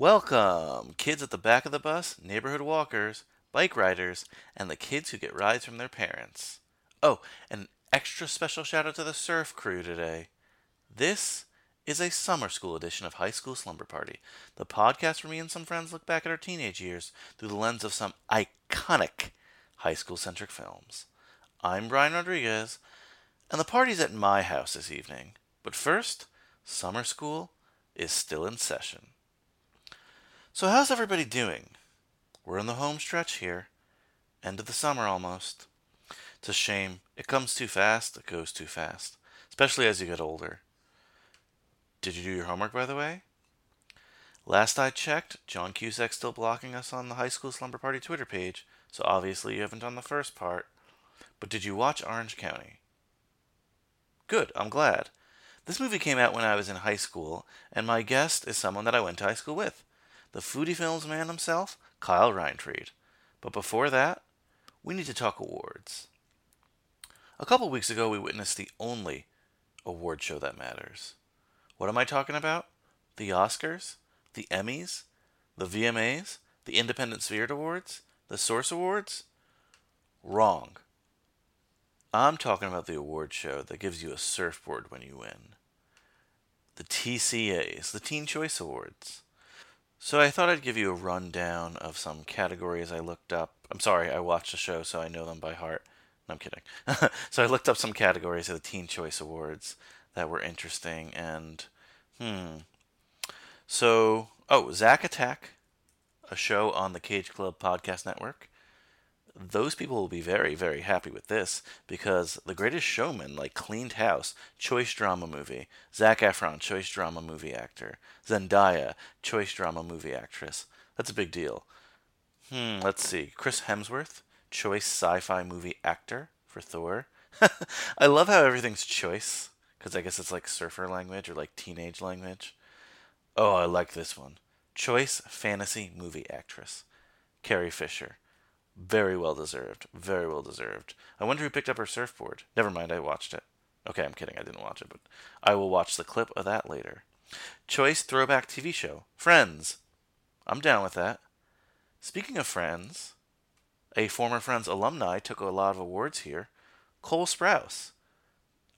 Welcome, kids at the back of the bus, neighborhood walkers, bike riders, and the kids who get rides from their parents. Oh, an extra special shout out to the surf crew today. This is a summer school edition of High School Slumber Party, the podcast where me and some friends look back at our teenage years through the lens of some iconic high school centric films. I'm Brian Rodriguez, and the party's at my house this evening. But first, summer school is still in session. So, how's everybody doing? We're in the home stretch here. End of the summer almost. It's a shame. It comes too fast, it goes too fast, especially as you get older. Did you do your homework, by the way? Last I checked, John Cusack's still blocking us on the High School Slumber Party Twitter page, so obviously you haven't done the first part. But did you watch Orange County? Good, I'm glad. This movie came out when I was in high school, and my guest is someone that I went to high school with the Foodie Films man himself, Kyle Reinfried. But before that, we need to talk awards. A couple weeks ago, we witnessed the only award show that matters. What am I talking about? The Oscars? The Emmys? The VMAs? The Independent Spirit Awards? The Source Awards? Wrong. I'm talking about the award show that gives you a surfboard when you win. The TCAs, the Teen Choice Awards. So I thought I'd give you a rundown of some categories I looked up. I'm sorry, I watched the show, so I know them by heart. No, I'm kidding. so I looked up some categories of the Teen Choice Awards that were interesting, and hmm. So, oh, Zack Attack, a show on the Cage Club Podcast Network. Those people will be very, very happy with this because The Greatest Showman, like, cleaned house, choice drama movie. Zac Efron, choice drama movie actor. Zendaya, choice drama movie actress. That's a big deal. Hmm, let's see. Chris Hemsworth, choice sci fi movie actor for Thor. I love how everything's choice because I guess it's like surfer language or like teenage language. Oh, I like this one. Choice fantasy movie actress. Carrie Fisher. Very well deserved. Very well deserved. I wonder who picked up her surfboard. Never mind, I watched it. Okay, I'm kidding. I didn't watch it, but I will watch the clip of that later. Choice throwback TV show. Friends. I'm down with that. Speaking of Friends, a former Friends alumni took a lot of awards here. Cole Sprouse.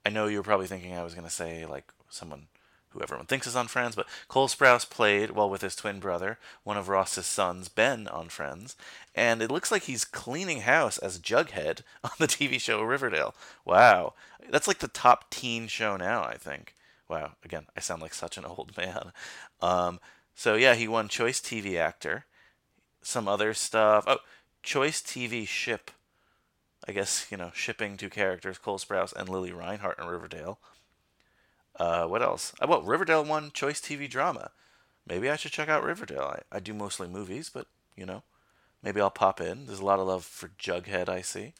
I know you're probably thinking I was going to say, like, someone who everyone thinks is on Friends, but Cole Sprouse played, well, with his twin brother, one of Ross's sons, Ben, on Friends, and it looks like he's cleaning house as Jughead on the TV show Riverdale. Wow. That's like the top teen show now, I think. Wow. Again, I sound like such an old man. Um, so, yeah, he won Choice TV Actor. Some other stuff. Oh, Choice TV Ship. I guess, you know, shipping two characters, Cole Sprouse and Lili Reinhart in Riverdale. Uh, what else? Uh, well, Riverdale won Choice TV Drama. Maybe I should check out Riverdale. I, I do mostly movies, but, you know, maybe I'll pop in. There's a lot of love for Jughead, I see.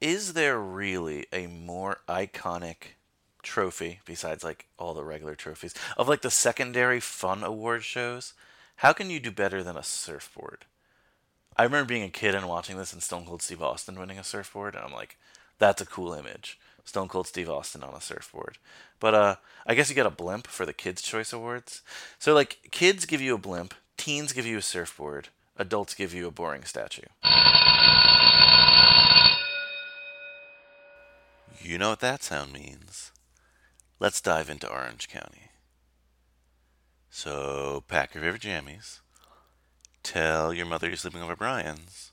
Is there really a more iconic trophy, besides, like, all the regular trophies, of, like, the secondary fun award shows? How can you do better than a surfboard? I remember being a kid and watching this and Stone Cold Steve Austin winning a surfboard, and I'm like, that's a cool image. Stone Cold Steve Austin on a surfboard. But uh, I guess you get a blimp for the Kids' Choice Awards. So, like, kids give you a blimp, teens give you a surfboard, adults give you a boring statue. You know what that sound means. Let's dive into Orange County. So, pack your favorite jammies. Tell your mother you're sleeping over Brian's.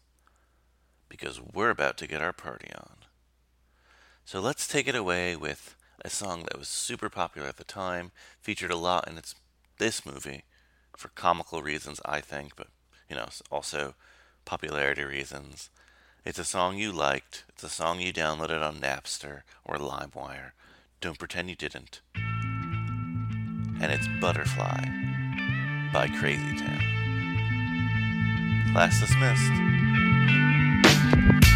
because we're about to get our party on. So let's take it away with a song that was super popular at the time, featured a lot in its this movie for comical reasons, I think, but you know, also popularity reasons. It's a song you liked. It's a song you downloaded on Napster or LimeWire. Don't pretend you didn't. And it's Butterfly by Crazy Town. Class dismissed.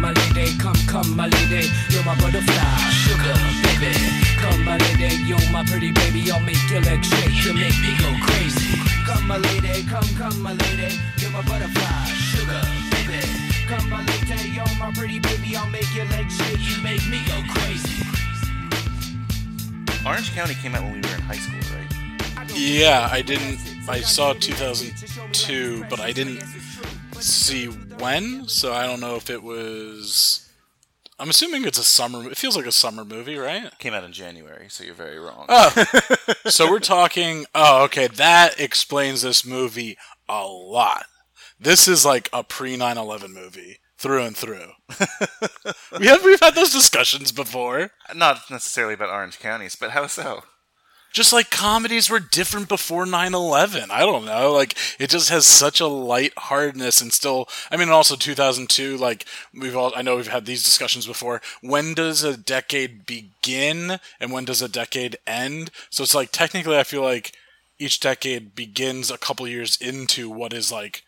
Come, my lady, come, come, my lady, you're my butterfly, sugar, baby. Come, my lady, you're my pretty baby, I'll make your legs shake, you make me go crazy. Come, my lady, come, come, my lady, you're my butterfly, sugar, baby. Come, my lady, you're my pretty baby, I'll make your legs shake, you make me go crazy. Orange County came out when we were in high school, right? Yeah, I didn't. I saw 2002, but I didn't see when, so I don't know if it was. I'm assuming it's a summer. It feels like a summer movie, right? Came out in January, so you're very wrong. Oh, so we're talking. Oh, okay, that explains this movie a lot. This is like a pre 9/11 movie through and through. we have we've had those discussions before. Not necessarily about Orange counties, but how so? Just like comedies were different before 9-11 i don't know like it just has such a light hardness and still i mean also 2002 like we've all i know we've had these discussions before when does a decade begin and when does a decade end so it's like technically i feel like each decade begins a couple years into what is like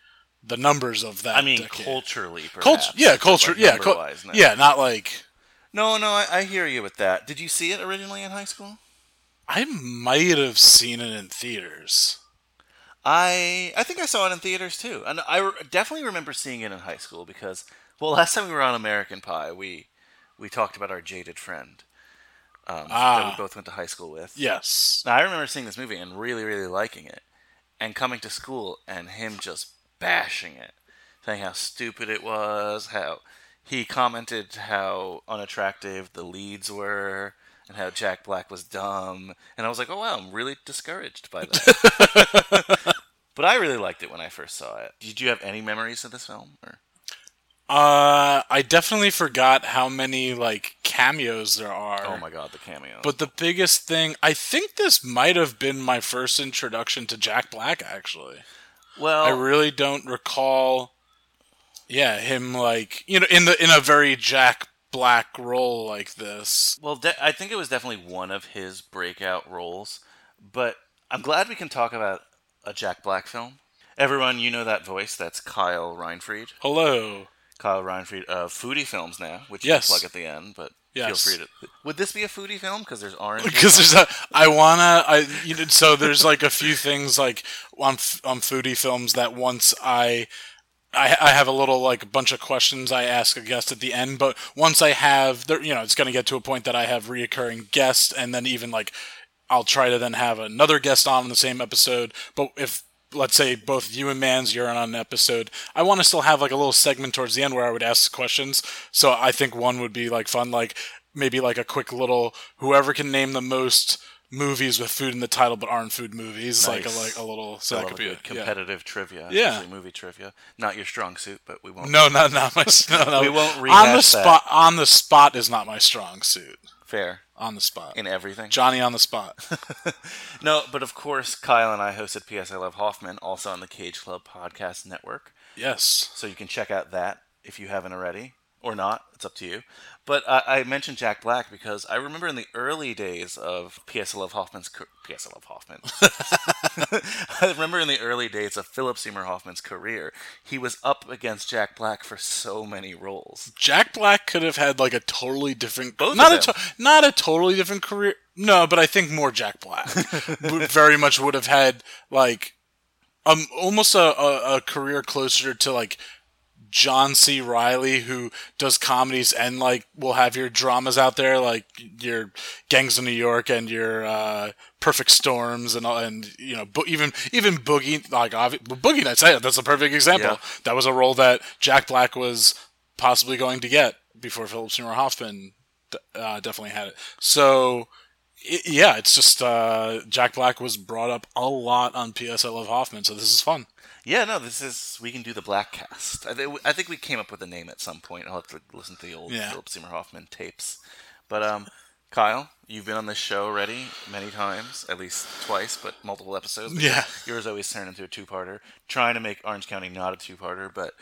the numbers of that I mean, decade. culturally, perhaps. culture yeah culture like, yeah cul- yeah not like No, no, I, I hear you with that. Did you see it originally in high school? I might have seen it in theaters I I think I saw it in theaters too, and I re- definitely remember seeing it in high school because well, last time we were on American Pie, we we talked about our jaded friend um, that Ah. we both went to high school with. yes Now I remember seeing this movie and really really liking it, and coming to school and him just bashing it, saying how stupid it was, how he commented how unattractive the leads were. And how Jack Black was dumb, and I was like, "Oh wow, I'm really discouraged by that." But I really liked it when I first saw it. Did you have any memories of this film? Or? Uh, I definitely forgot how many like cameos there are. Oh my god, the cameos! But the biggest thing, I think this might have been my first introduction to Jack Black. Actually, well, I really don't recall. Yeah, him like you know in the in a very Jack Black role like this. well, de- I think it was definitely one of his breakout roles. But I'm glad we can talk about a Jack Black film. Everyone, you know that voice. That's Kyle Reinfried. Hello. Kyle Reinfried of Foodie Films now, which Yes. you can plug at the end. But feel free to. Would this be a foodie film? Because there's orange. because there's a I wanna I you know so there's like a few things like on on foodie films that once I I, I have a little like a bunch of questions I ask a guest at the end, but once I have, there, you know, it's going to get to a point that I have reoccurring guests, and then even like I'll try to then have another guest on in the same episode. But if let's say both you and Mans you're on an episode, I want to still have like a little segment towards the end where I would ask questions. So I think one would be like fun, like maybe like a quick little whoever can name the most movies with food in the title but aren't food movies, like a like a little. So I that could be good a, yeah. competitive trivia, Yeah. movie trivia. Not your strong suit, but we won't. No, not not my. No, no. We won't on the rehash that. spot. On the spot is not my strong suit. fair On the spot, in everything. Johnny on the spot. No, but of course, Kyle and I hosted PS I Love Hoffman, also on the Cage Club Podcast Network. yes. So you can check out that if you haven't already. Or not. It's up to you. But uh, I mentioned Jack Black because I remember in the early days of P.S. I Love Hoffman's ca- Love Hoffman. I remember in the early days of Philip Seymour Hoffman's career, he was up against Jack Black for so many roles. Jack Black could have had like a totally different, Both not a to- not a totally different career. No, but I think more Jack Black very much would have had like um almost a, a, a career closer to like John C. Reilly, who does comedies and like will have your dramas out there, like your Gangs of New York and your uh, Perfect Storms and and you know bo- even even Boogie like Boogie Nights. That's a perfect example. Yeah. That was a role that Jack Black was possibly going to get before Philip Seymour Hoffman uh, definitely had it. So. yeah, it's just uh, Jack Black was brought up a lot on PS I Love Hoffman, so this is fun. Yeah, no, this is we can do the Black Cast. I, think I think we came up with a name at some point. I'll have to listen to the old Yeah. Philip Seymour Hoffman tapes. But um, Kyle, you've been on this show already many times, at least twice, but multiple episodes. Yeah. yours always turned into a two-parter. Trying to make Orange County not a two-parter, but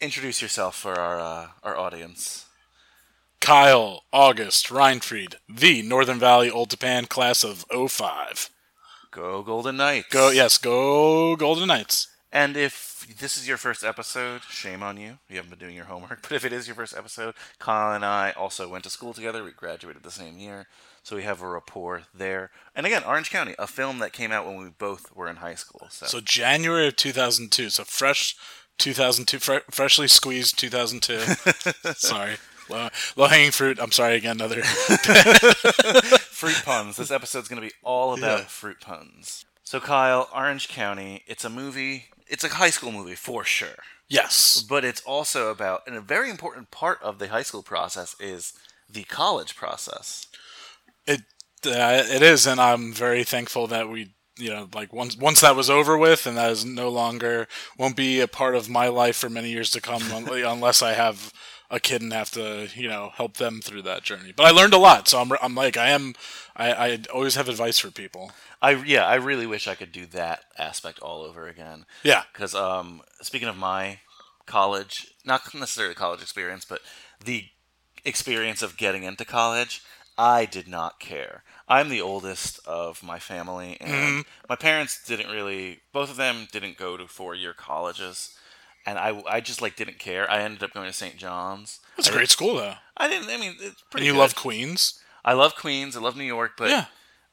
introduce yourself for our uh, our audience. Kyle August Reinfried, the Northern Valley Old Tappan class of 05. Go Golden Knights. Go, yes, go Golden Knights. And if this is your first episode, shame on you. You haven't been doing your homework. But if it is your first episode, Kyle and I also went to school together. We graduated the same year. So we have a rapport there. And again, Orange County, a film that came out when we both were in high school. So, So January of 2002. So fresh 2002, fre- freshly squeezed 2002. sorry. Low, low hanging fruit. I'm sorry again. Another. fruit puns. This episode's going to be all about Yeah. fruit puns. So Kyle, Orange County, it's a movie. It's a high school movie for sure. yes. But it's also about, and a very important part of the high school process is the college process. It uh, it is, and I'm very thankful that we. You know, like once once that was over with, and that is no longer won't be a part of my life for many years to come, unless I have a kid and have to, you know, help them through that journey. But I learned a lot, so I'm, I'm like, I am, I, I always have advice for people. I yeah, I really wish I could do that aspect all over again. Yeah, Because um, speaking of my college, not necessarily college experience, but the experience of getting into college, I did not care. I'm the oldest of my family, and my parents didn't really. Both of them didn't go to four-year colleges, and I, I just like didn't care. I ended up going to St. John's. it's a great school though. I didn't. I mean, it's And pretty. you good. love Queens. I love Queens. I love New York, but Yeah.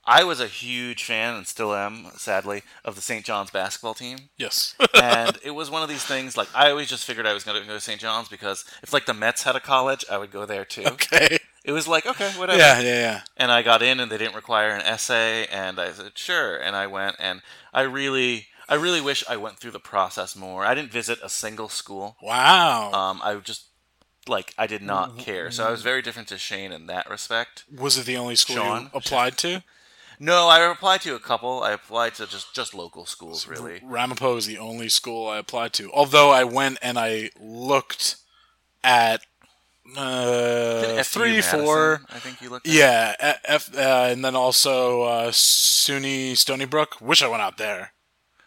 I was a huge fan and still am, sadly, of the St. John's basketball team. Yes. and it was one of these things like I always just figured I was going to go to St. John's because if like the Mets had a college, I would go there too. okay. It was like okay, whatever. Yeah, yeah, yeah. And I got in, and they didn't require an essay, and I said sure, and I went, and I really, I really wish I went through the process more. I didn't visit a single school. Wow. Um, I just like I did not care, so I was very different to Shane in that respect. was it the only school Sean? you applied to? No, I applied to a couple. I applied to just just local schools, really. Ramapo is the only school I applied to. Although I went and I looked at uh, three, Madison, four. I think you looked. At. Yeah, F, uh, and then also uh, SUNY Stony Brook. Wish I went out there.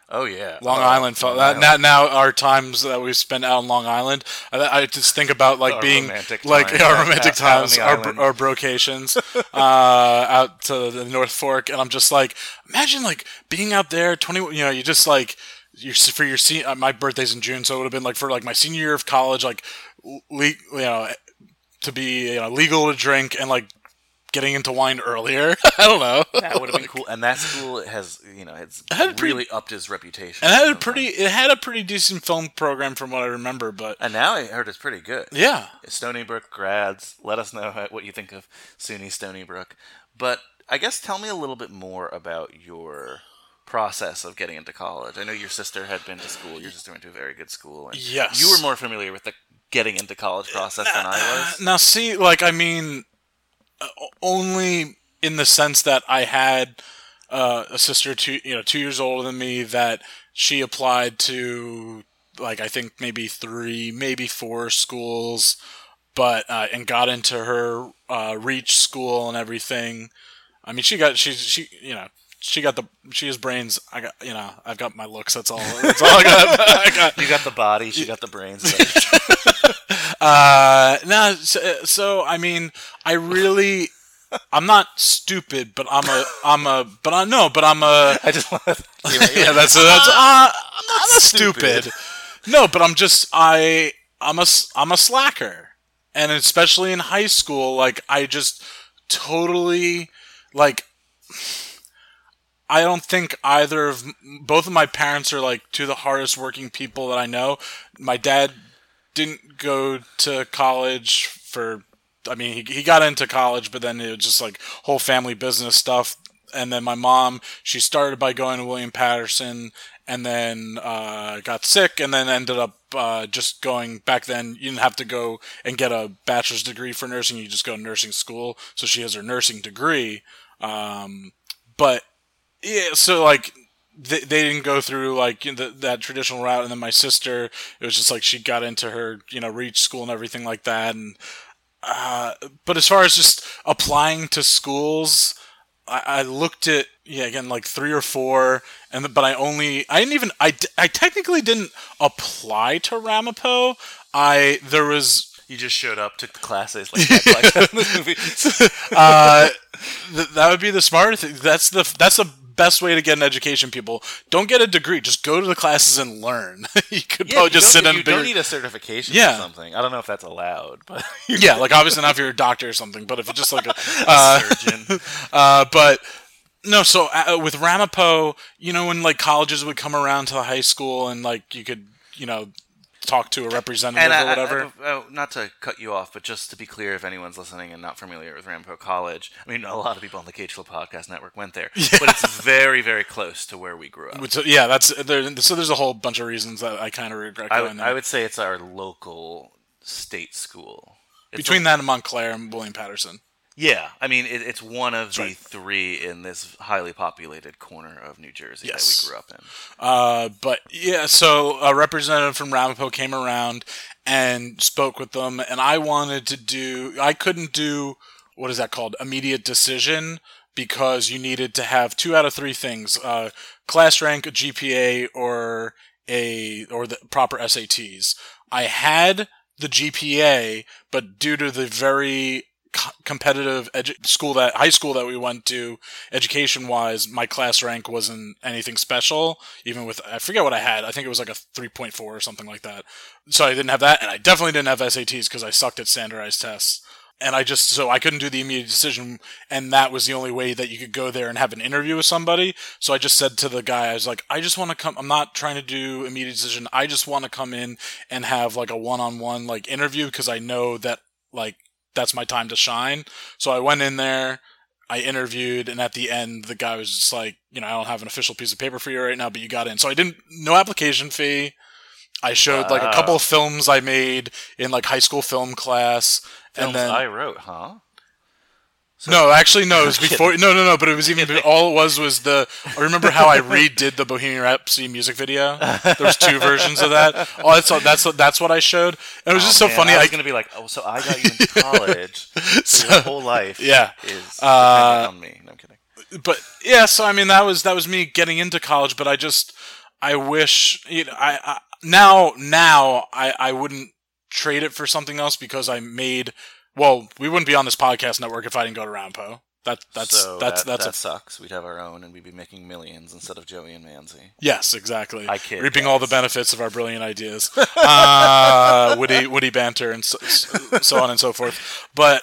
Oh yeah. Long Oh, Island Long that. Island. Now, now our times that we spent out on Long Island, I, I just think about like Our being like times our romantic out times, our, our brocations, uh, out to the North Fork, and I'm just like, imagine like being out there, twenty. You know, you just like. Your, for your se- uh, my birthday's in June, so it would have been like for like my senior year of college, like le- you know, to be you know legal to drink and like getting into wine earlier. I don't know. That would have been cool. And that school has, you know, it's had a pretty- really upped his reputation. And it had a pretty, it had a pretty decent film program from what I remember, but And now I heard it's pretty good. yeah, Stony Brook grads, let us know what you think of SUNY Stony Brook. But I guess tell me a little bit more about your process of getting into college. I know your sister had been to school. Your sister went to a very good school. And Yes. You were more familiar with the getting into college process than I was. Now, see, like, I mean, only in the sense that I had uh, a sister two, you know, two years older than me that she applied to, like, I think maybe three, maybe four schools, but uh, and got into her uh, reach school and everything. I mean, she got she she you know. She got the she has brains. I got you know I've got my looks. That's all. That's all I got. I got You got the body, she got the brains. uh, no, so, so I mean, I really, I'm not stupid, but I'm a, I'm a, but I know, but I'm a, I just want to. yeah, that's a, that's. Uh, I'm not stupid. No, but I'm just I I'm a I'm a slacker, and especially in high school, like I just totally like. I don't think either of both of my parents are like two of the hardest working people that I know. My dad didn't go to college for I mean he, he got into college but then it was just like whole family business stuff. And then my mom she started by going to William Paterson and then uh, got sick and then ended up uh, just going back then you didn't have to go and get a bachelor's degree for nursing you just go to nursing school. So she has her nursing degree um, but yeah so like they, they didn't go through like the, that traditional route and then my sister it was just like she got into her you know reach school and everything like that and uh, but as far as just applying to schools I, I looked at yeah again like three or four and the, but I only I didn't even I, I technically didn't apply to Ramapo I there was You just showed up, took the classes like that, like this uh, th- that would be the smarter thing. That's the that's the best way to get an education. People don't get a degree; just go to the classes and learn. you could Yeah, probably you just sit in. You bigger- don't need a certification Yeah. for something. I don't know if that's allowed, but yeah, like obviously not if you're a doctor or something, but if it's just like a, uh, surgeon. uh, but no. So uh, with Ramapo, you know, when like colleges would come around to the high school and like you could, you know, talk to a representative And I, or whatever. I- I- oh, not to cut you off, but just to be clear, if anyone's listening and not familiar with Ramapo College, I mean, a lot of people on the Cage Club Podcast Network went there, but it's very, very close to where we grew up. Which- yeah, that's there, so. There's a whole bunch of reasons that I kind of regret I going would, there. I would say it's our local state school. It's Between a- that and Montclair and William Paterson. Yeah, I mean, it, it's one of the right. three in this highly populated corner of New Jersey Yes. that we grew up in. Uh, but yeah, so a representative from Ramapo came around and spoke with them, and I wanted to do. I couldn't do what is that called? Immediate decision because you needed to have two out of three things: uh, class rank, a GPA, or a or the proper SATs. I had the GPA, but due to the very co- competitive edu- school that high school that we went to education wise my class rank wasn't anything special even with i forget what i had i think it was like a 3.4 or something like that. So i didn't have that and i definitely didn't have sats because i sucked at standardized tests. And i just so i couldn't do the immediate decision and that was the only way that you could go there and have an interview with somebody. So i just said to the guy i was like i just want to come i'm not trying to do immediate decision. I just want to come in and have like a one-on-one like interview because i know that like that's my time to shine. So I went in there, I interviewed, and at the end, the guy was just like, you know, I don't have an official piece of paper for you right now, but you got in. So I didn't, no application fee. I showed like a couple ah. of films I made in like high school film class, Films and then I wrote, huh? No, actually no, it was before. No, no, no, but it was even all it was was the. I remember how I redid the Bohemian Rhapsody music video. There was two versions of that. Oh, that's that's that's what I showed, and it was just so Man, funny. I I was gonna be like, oh, so I got you into college. so your whole life, yeah. is Uh, on me. No, I'm kidding. but yeah, so I mean that was that was me getting into college, but I just I wish you know, I, I now now I I wouldn't trade it for something else because I made well we wouldn't be on this podcast network if I didn't go to Ramapo. That that's so that's that, that's that a sucks. We'd have our own, and we'd be making millions instead of Joey and Manzi. yes exactly. I kid, reaping all the benefits of our brilliant ideas, uh, witty witty banter and so, so on and so forth. But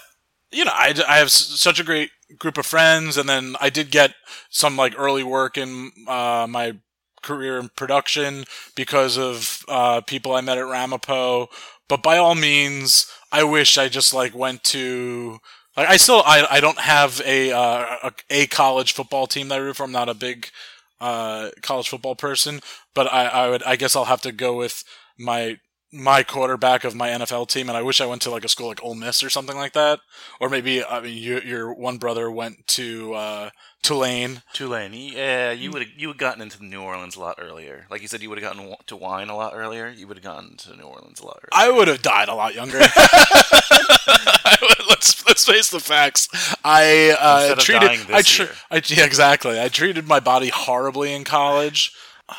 you know, I, I have such a great group of friends, and then I did get some like early work in uh, my career in production because of uh, people I met at Ramapo. But by all means, I wish I just like went to. Like I still I, I don't have a, uh, a a college football team that I root for. I'm not a big uh, college football person, but I, I would I guess I'll have to go with my my quarterback of my NFL team, and I wish I went to like a school like Ole Miss or something like that, or maybe I mean you, your one brother went to uh, Tulane. Tulane, yeah, you would have you would gotten into New Orleans a lot earlier. Like you said, you would have gotten to wine a lot earlier. You would have gotten to New Orleans a lot earlier. I would have died a lot younger. Would- let's let's face the facts. I uh, treated I, tr-. I yeah exactly. I treated my body horribly in college.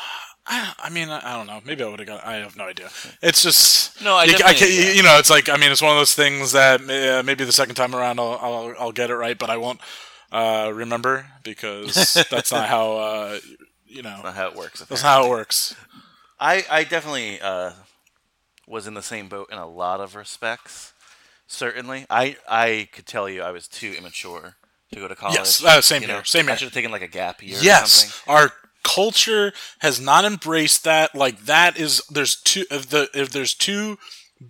I, I mean, I, I don't know. Maybe I would have got. I have no idea. It's just No, I you, definitely- can- yeah. you know, it's like I mean, it's one of those things that uh, maybe the second time around I'll, I'll I'll get it right, but I won't uh, remember because that's not how uh, you know. Not how it works. That's not how it works. I, I definitely uh, was in the same boat in a lot of respects. Certainly, I I could tell you I was too immature to go to college. Yes, uh, same you here, know? same I here. should have taken like a gap year. Or Yes, something. our culture has not embraced that. Like that is there's two if the if there's two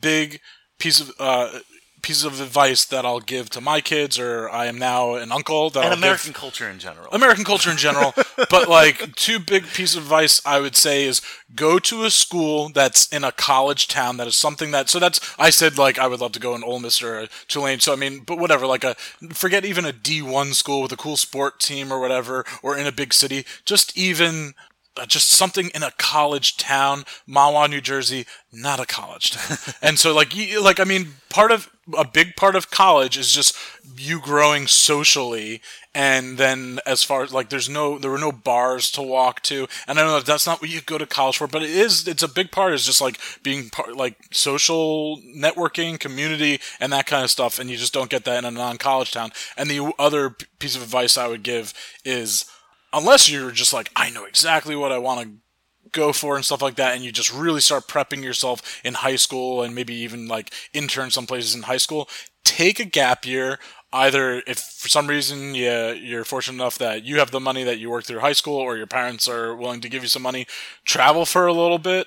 big pieces of uh, pieces of advice that I'll give to my kids, or I am now an uncle. That and I'll give- American culture in general. American culture in general, but like two big pieces of advice I would say is go to a school that's in a college town that is something that so that's I said like I would love to go in Ole Miss or Tulane so I mean but whatever like a forget even a D1 school with a cool sport team or whatever or in a big city just even uh, just something in a college town, Mahwah, New Jersey, not a college town. and so like you, like I mean part of a big part of college is just you growing socially and then as far as like there's no there were no bars to walk to. And I know that that's not what you go to college for but it is it's a big part is just like being part like social networking community and that kind of stuff and you just don't get that in a non-college town. And the other piece of advice I would give is unless you're just like I know exactly what I want to go for and stuff like that and you just really start prepping yourself in high school and maybe even like intern some places in high school take a gap year. Either if for some reason yeah you're fortunate enough that you have the money that you work through high school or your parents are willing to give you some money travel for a little bit.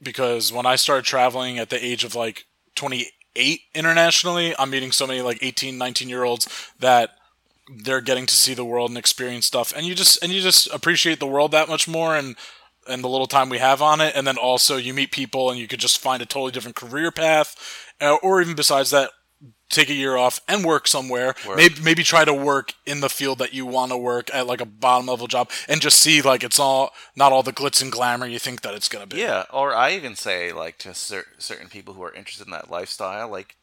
Because when I started traveling at the age of like 28 internationally, I'm meeting so many like 18, 19 year olds that they're getting to see the world and experience stuff. And you just and you just appreciate the world that much more and and the little time we have on it. And then also you meet people and you could just find a totally different career path. Uh, or even besides that take a year off and work somewhere. Maybe maybe try to work in the field that you want to work at like a bottom level job and just see like it's all not all the glitz and glamour you think that it's going to be. Yeah, or I even say like to cer- certain people who are interested in that lifestyle, like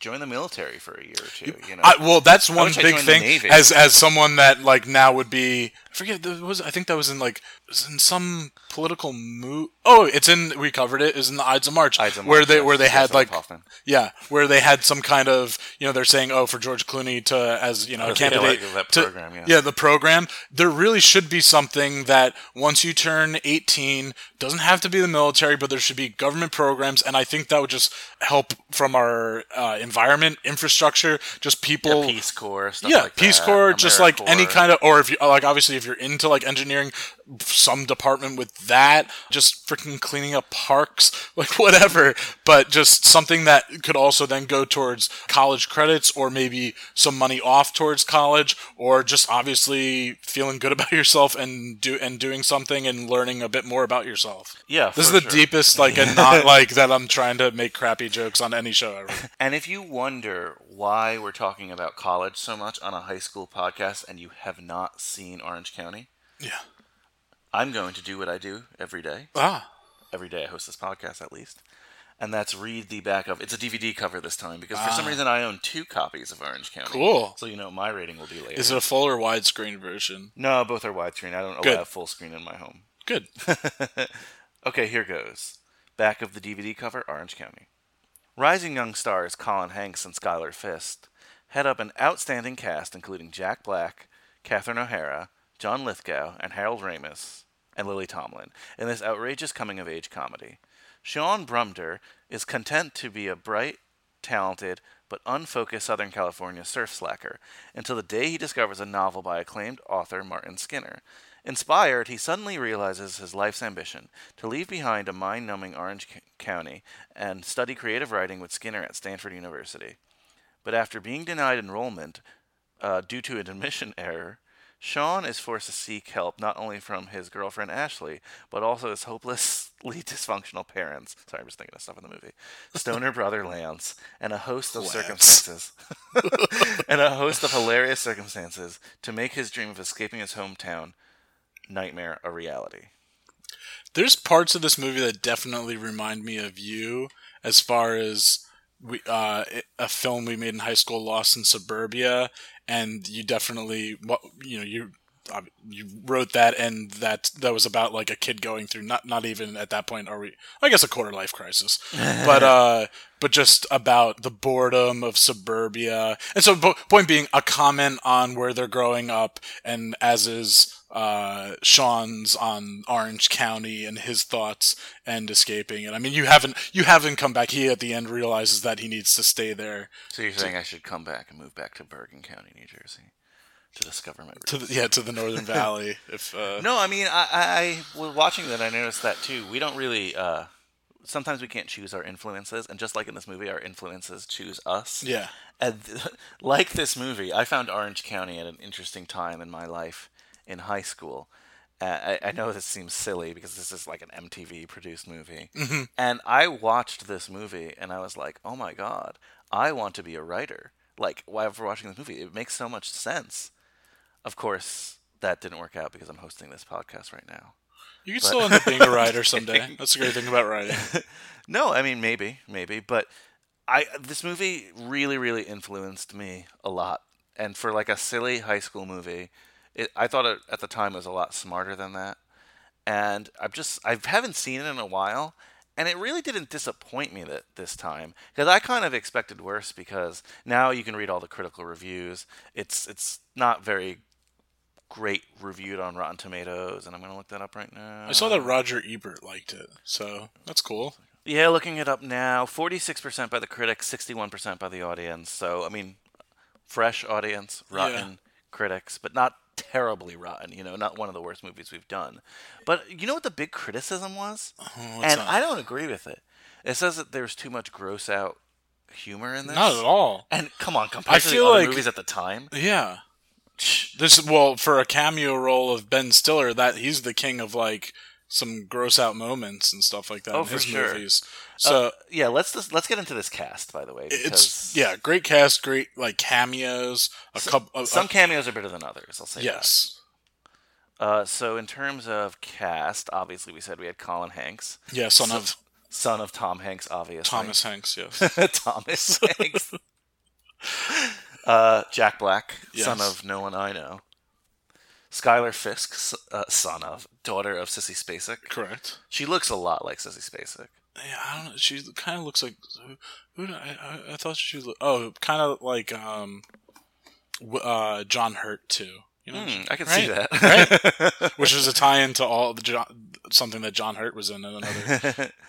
join the military for a year or two. You know, I, well, that's one big thing. As as someone that like now would be, forget that was. I think that was in like was in some political move. Oh, it's in. We covered it. Is in the Ides of March, Ides of March where they where they had like Hoffman. yeah, where they had some kind of you know they're saying oh for George Clooney to as you know a yeah, candidate like that to- program, yeah. the program. There really should be something that once you turn eighteen doesn't have to be the military, but there should be government programs, and I think that would just help from our uh, environment infrastructure, just people Yeah, Peace Corps, stuff yeah, like Peace that, Corps, just like any kind of, or if you like, obviously, if you're into like engineering, some department with that, just freaking cleaning up parks, like whatever. But just something that could also then go towards college credits, or maybe some money off towards college, or just obviously feeling good about yourself and do and doing something and learning a bit more about yourself. Yeah, this is the sure. deepest, like, and not like that. I'm trying to make crappy jokes on any show ever. And if you wonder why we're talking about college so much on a high school podcast and you have not seen Orange County, Yeah. I'm going to do what I do every day. Ah. Every day I host this podcast at least. And that's read the back of it's a DVD cover this time because for some reason I own two copies of Orange County. Ah. Cool. So you know my rating will be later. Is it a full or widescreen version? No, both are widescreen. I don't Good. allow full screen in my home. Good. Okay, here goes. Back of the DVD cover, Orange County. Rising young stars Colin Hanks and Schuyler Fisk head up an outstanding cast including Jack Black, Catherine O'Hara, John Lithgow, and Harold Ramis, and Lily Tomlin in this outrageous coming of age comedy. Shaun Brumder is content to be a bright, talented, but unfocused Southern California surf slacker until the day he discovers a novel by acclaimed author Martin Skinner. Inspired, he suddenly realizes his life's ambition to leave behind a mind numbing Orange County and study creative writing with Skinner at Stanford University. But after being denied enrollment uh, due to an admission error, Sean is forced to seek help not only from his girlfriend Ashley, but also his hopelessly dysfunctional parents. Sorry, I'm just thinking of stuff in the movie. Stoner brother Lance, and a host of Lance. circumstances, and a host of hilarious circumstances to make his dream of escaping his hometown nightmare a reality. There's parts of this movie that definitely remind me of you as far as we uh, a film we made in high school, Lost in Suburbia, and you definitely you know you uh, you wrote that, and that that was about like a kid going through not not even at that point are we? I guess a quarter life crisis, but uh, but just about the boredom of suburbia, and so po- point being a comment on where they're growing up, and as is uh, Sean's on Orange County and his thoughts and escaping And I mean, you haven't you haven't come back. He at the end realizes that he needs to stay there So you're saying I should come back and move back to Bergen County, New Jersey, to discover my roots? to the, yeah to the Northern Valley. If uh, No, I mean, I, I, I was watching that. I noticed that too. We don't really. Uh, sometimes we can't choose our influences, and just like in this movie, our influences choose us. yeah, And like this movie, I found Orange County at an interesting time in my life in high school. Uh, I, I know this seems silly because this is like an MTV produced movie. And I watched this movie and I was like, oh my God, I want to be a writer. Like, while we're watching this movie, it makes so much sense. Of course, that didn't work out because I'm hosting this podcast right now. you can still end up being a writer someday. That's the great thing about writing. No, I mean maybe, maybe, but I this movie really, really influenced me a lot. And for like a silly high school movie, it, I thought it at the time was a lot smarter than that. And I've just I haven't seen it in a while, and it really didn't disappoint me that this time because I kind of expected worse because now you can read all the critical reviews. It's it's not very great reviewed on Rotten Tomatoes, and I'm gonna look that up right now. I saw that Roger Ebert liked it, so that's cool. Yeah, looking it up now, 46% by the critics, 61% by the audience. So, I mean, fresh audience, rotten critics, but not terribly rotten, you know, not one of the worst movies we've done. But you know what the big criticism was? Uh-huh, what's and that? I don't agree with it. It says that there's too much gross out humor in this. Not at all. And come on, compared to the feel like- movies at the time, Yeah. This well for a cameo role of Ben Stiller, that he's the king of like some gross out moments and stuff like that Oh, in his sure. movies. So yeah, let's just, let's get into this cast, by the way. it's yeah, great cast, great like cameos, a couple. Some cameos are better than others, I'll say yes, Uh, so in terms of cast, obviously we said we had Colin Hanks, yeah, son of son of Tom Hanks, obviously. Thomas Hanks. Yes, Thomas Hanks. uh, Jack Black, son of no one I know. Schuyler Fisk, s- uh, son of, daughter of Sissy Spacek. correct. She looks a lot like Sissy Spacek. Yeah, I don't know. She kind of looks like who? who I, I, I thought she looked. Oh, kind of like um, uh, John Hurt too. You know, Hmm, I can right? see that. right? Which is a tie-in to all the John, something that John Hurt was in. in another.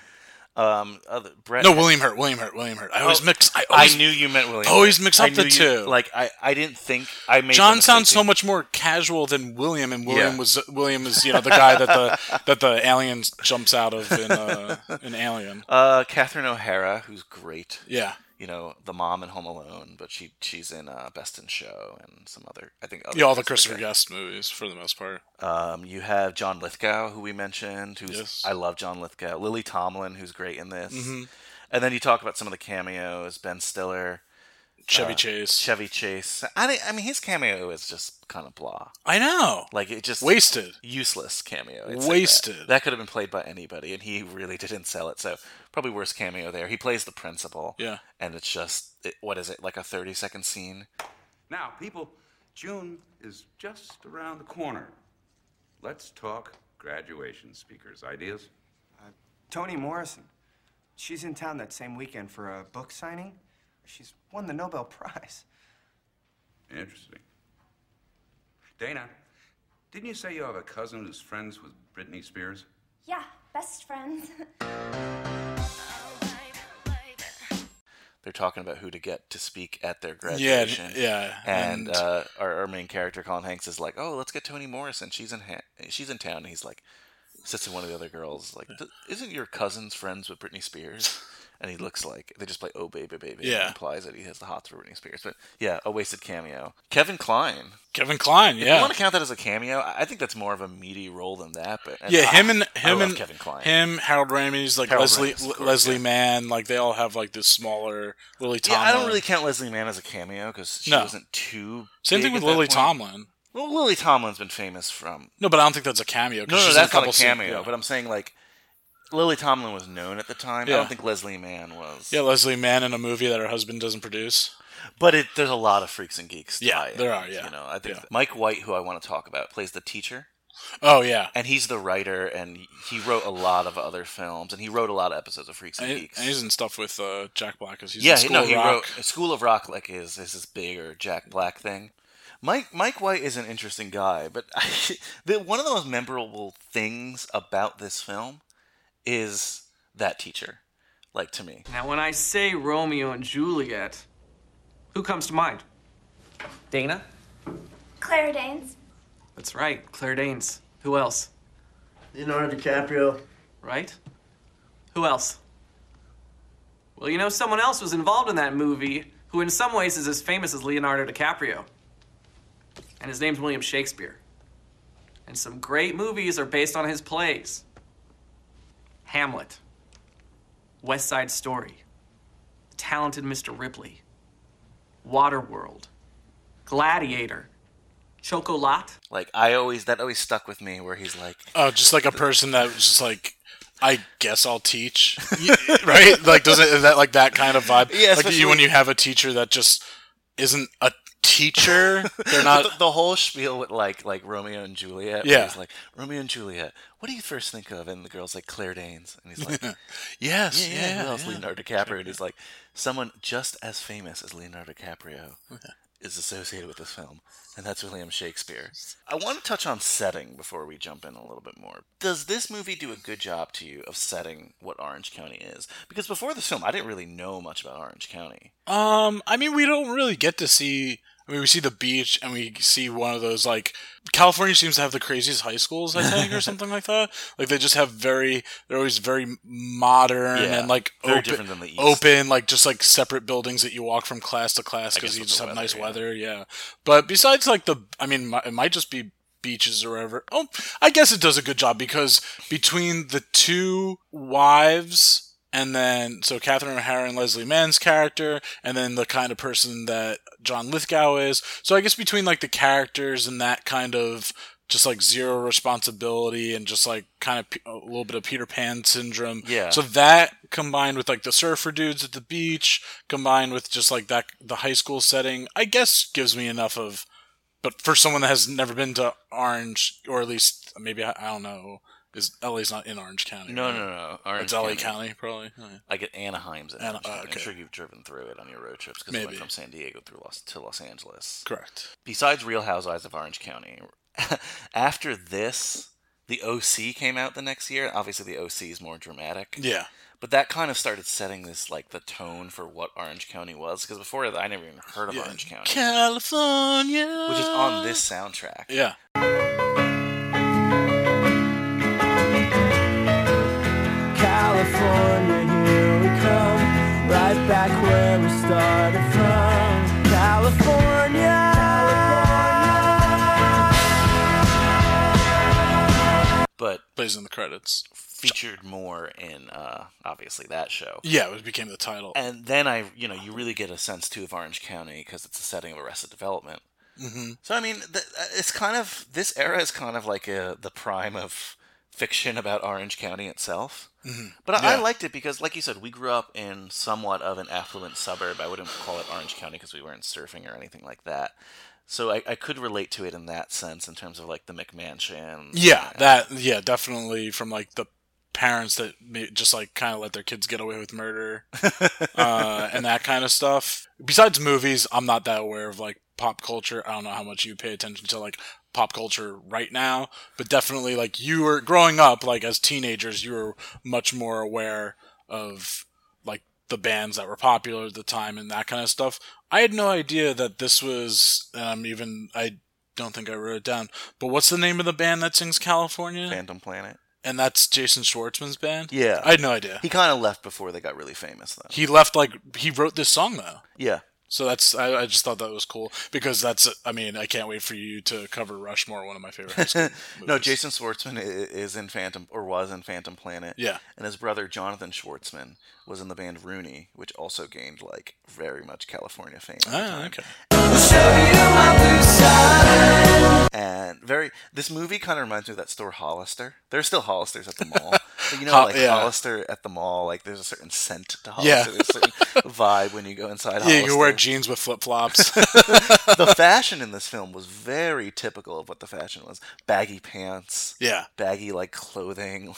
um, other, Brett. No, William Hurt. William Hurt. William Hurt. I always Oh, mix. I, I knew you meant William. always Hurt. mix up the you- two. Like I, I didn't think I made. John sounds so much more casual than William, and William Yeah. was William is you know the guy that the that the alien jumps out of in uh, in Alien. Uh, Catherine O'Hara, who's great. Yeah, you know, the mom in Home Alone, but she she's in uh, Best in Show and some other I think other yeah, all the Christopher Guest movies for the most part. Um, you have John Lithgow, who we mentioned, who's Yes. I love John Lithgow. Lily Tomlin, who's great in this. Mm-hmm. And then you talk about some of the cameos: Ben Stiller, Chevy Uh, Chase. Chevy Chase. I I mean, his cameo is just kind of blah. I know. Like it just Wasted. useless cameo. I'd that. Wasted. That. could have been played by anybody, and he really didn't sell it. So probably worst cameo there. He plays the principal. Yeah. And it's just it, what is it like a thirty second scene? Now, people, June is just around the corner. Let's talk graduation speakers. Ideas? Uh, Toni Morrison. She's in town that same weekend for a book signing. She's won the Nobel Prize. Interesting. Dana, didn't you say you have a cousin who's friends with Britney Spears? Yeah, best friends. They're talking about who to get to speak at their graduation. yeah, And, and- uh, our, our main character, Colin Hanks, is like, "Oh, let's get Toni Morrison. She's in ha- she's in town." And he's like, sits in one of the other girls, like, "Isn't your cousin's friends with Britney Spears?" And he looks like they just play "Oh Baby Baby." Yeah. Implies that he has the for Britney Spears. But yeah, a wasted cameo. Kevin Kline. Kevin Kline. If you want to count that as a cameo, I think that's more of a meaty role than that. But yeah, ah, him and him and Kevin Kline. him, Harold Ramis, like Harold Leslie Ramis, course, Leslie yeah. Mann, like they all have like this smaller Lily Yeah, I don't really count Leslie Mann as a cameo because she No. wasn't too. Same thing with Lily point. Tomlin. Well, Lily Tomlin's been famous from No, but I don't think that's a cameo. No, no, she's in a that's not a scene- cameo. yeah. But I'm saying like Lily Tomlin was known at the time. I don't think Leslie Mann was. Yeah, Leslie Mann in a movie that her husband doesn't produce. But it, there's a lot of freaks and geeks. Yeah, there are, yeah. You know, I think Yeah. Mike White, who I want to talk about, plays the teacher, Oh yeah, and he's the writer, and he wrote a lot of other films, and he wrote a lot of episodes of Freaks and, and, he- Geeks. and he's in stuff with uh, Jack Black. 'cause he's yeah, School no, he Rock. wrote School of Rock. Like is is this bigger Jack Black thing? Mike Mike White is an interesting guy, but I, the, one of the most memorable things about this film is that teacher. Like to me, Now, when I say Romeo and Juliet, who comes to mind? Dana? Claire Danes. That's right, Claire Danes. Who else? Leonardo DiCaprio. Right? Who else? Well, you know, someone else was involved in that movie who, in some ways, is as famous as Leonardo DiCaprio. And his name's William Shakespeare. And some great movies are based on his plays Hamlet, West Side Story, Talented Mr. Ripley, Waterworld, Gladiator, Chocolat. like I always that always stuck with me, where he's like, Oh, just like a person that was just like, I guess I'll teach, right? Like, does it is that like that kind of vibe? Yeah, like especially- you when you have a teacher that just isn't a teacher. They're not. the, the whole spiel with like like Romeo and Juliet. Yeah. he's like Romeo and Juliet. What do you first think of? And the girl's like Claire Danes, and he's like, yeah, yes, yeah, yeah. who else? yeah. Leonardo DiCaprio, and he's like, someone just as famous as Leonardo DiCaprio is associated with this film, and that's William Shakespeare. I want to touch on setting before we jump in a little bit more. Does this movie do a good job to you of setting what Orange County is? Because before this film, I didn't really know much about Orange County. Um, I mean, we don't really get to see. I mean, we see the beach and we see one of those like California seems to have the craziest high schools, I think, or something like that. Like they just have very, they're always very modern Yeah, and like very open, different than the East. open, like just like separate buildings that you walk from class to class because you just have weather, nice yeah. weather. Yeah, but besides like the, I mean, it might just be beaches or whatever. Oh, I guess it does a good job because between the two wives and then so Catherine O'Hara and Leslie Mann's character, and then the kind of person that John Lithgow is. So I guess between like the characters and that kind of just like zero responsibility and just like kind of a little bit of Peter Pan syndrome. Yeah. So that combined with like the surfer dudes at the beach, combined with just like that the high school setting, I guess gives me enough of. But for someone that has never been to Orange, or at least maybe I, I don't know, is LA's not in Orange County? No, right? no, no. Orange It's LA County, probably. Oh, yeah. I get Anaheim's in Ana- Orange uh, County. okay. I'm sure you've driven through it on your road trips because you went from San Diego through Los to Los Angeles. Correct. Besides Real Housewives of Orange County, after this, the OC came out the next year. Obviously, the OC is more dramatic. Yeah. But that kind of started setting this like the tone for what Orange County was because before that I never even heard of Yeah. Orange County, California. which is on this soundtrack. Yeah. California, here we come. Right back where we started from. California. But Plays in the credits. featured more in uh, obviously that show. Yeah, it became the title. And then I, you know, you really get a sense too of Orange County because it's a setting of Arrested Development. hmm So I mean, th- it's kind of this era is kind of like a, the prime of fiction about Orange County itself. Mhm. But I, I liked it because, like you said, we grew up in somewhat of an affluent suburb. I wouldn't call it Orange County because we weren't surfing or anything like that. So I, I could relate to it in that sense, in terms of like the McMansion. Yeah, that yeah, definitely from like the parents that just like kind of let their kids get away with murder uh, and that kind of stuff. Besides movies, I'm not that aware of like pop culture. I don't know how much you pay attention to like pop culture right now, but definitely like you were growing up, like as teenagers, you were much more aware of like the bands that were popular at the time and that kind of stuff. I had no idea that this was, I'm even, I don't think I wrote it down, but what's the name of the band that sings California? Phantom Planet. And that's Jason Schwartzman's band? Yeah, I had no idea. He kind of left before they got really famous, though. He left like, he wrote this song though. Yeah. So that's, I, I just thought that was cool because that's, I mean, I can't wait for you to cover Rushmore, one of my favorite no. Jason Schwartzman is in Phantom or was in Phantom Planet. Yeah. and his brother Jonathan Schwartzman was in the band Rooney, which also gained like very much California fame. At Ah, okay. And very, this movie kind of reminds me of that store Hollister. There's still Hollisters at the mall, But you know, Ho- like yeah. Hollister at the mall, like there's a certain scent to Yeah. Hollister. There's a certain vibe when you go inside Yeah, you can wear jeans with flip flops. the fashion in this film was very typical of what the fashion was: baggy pants, yeah, baggy like clothing,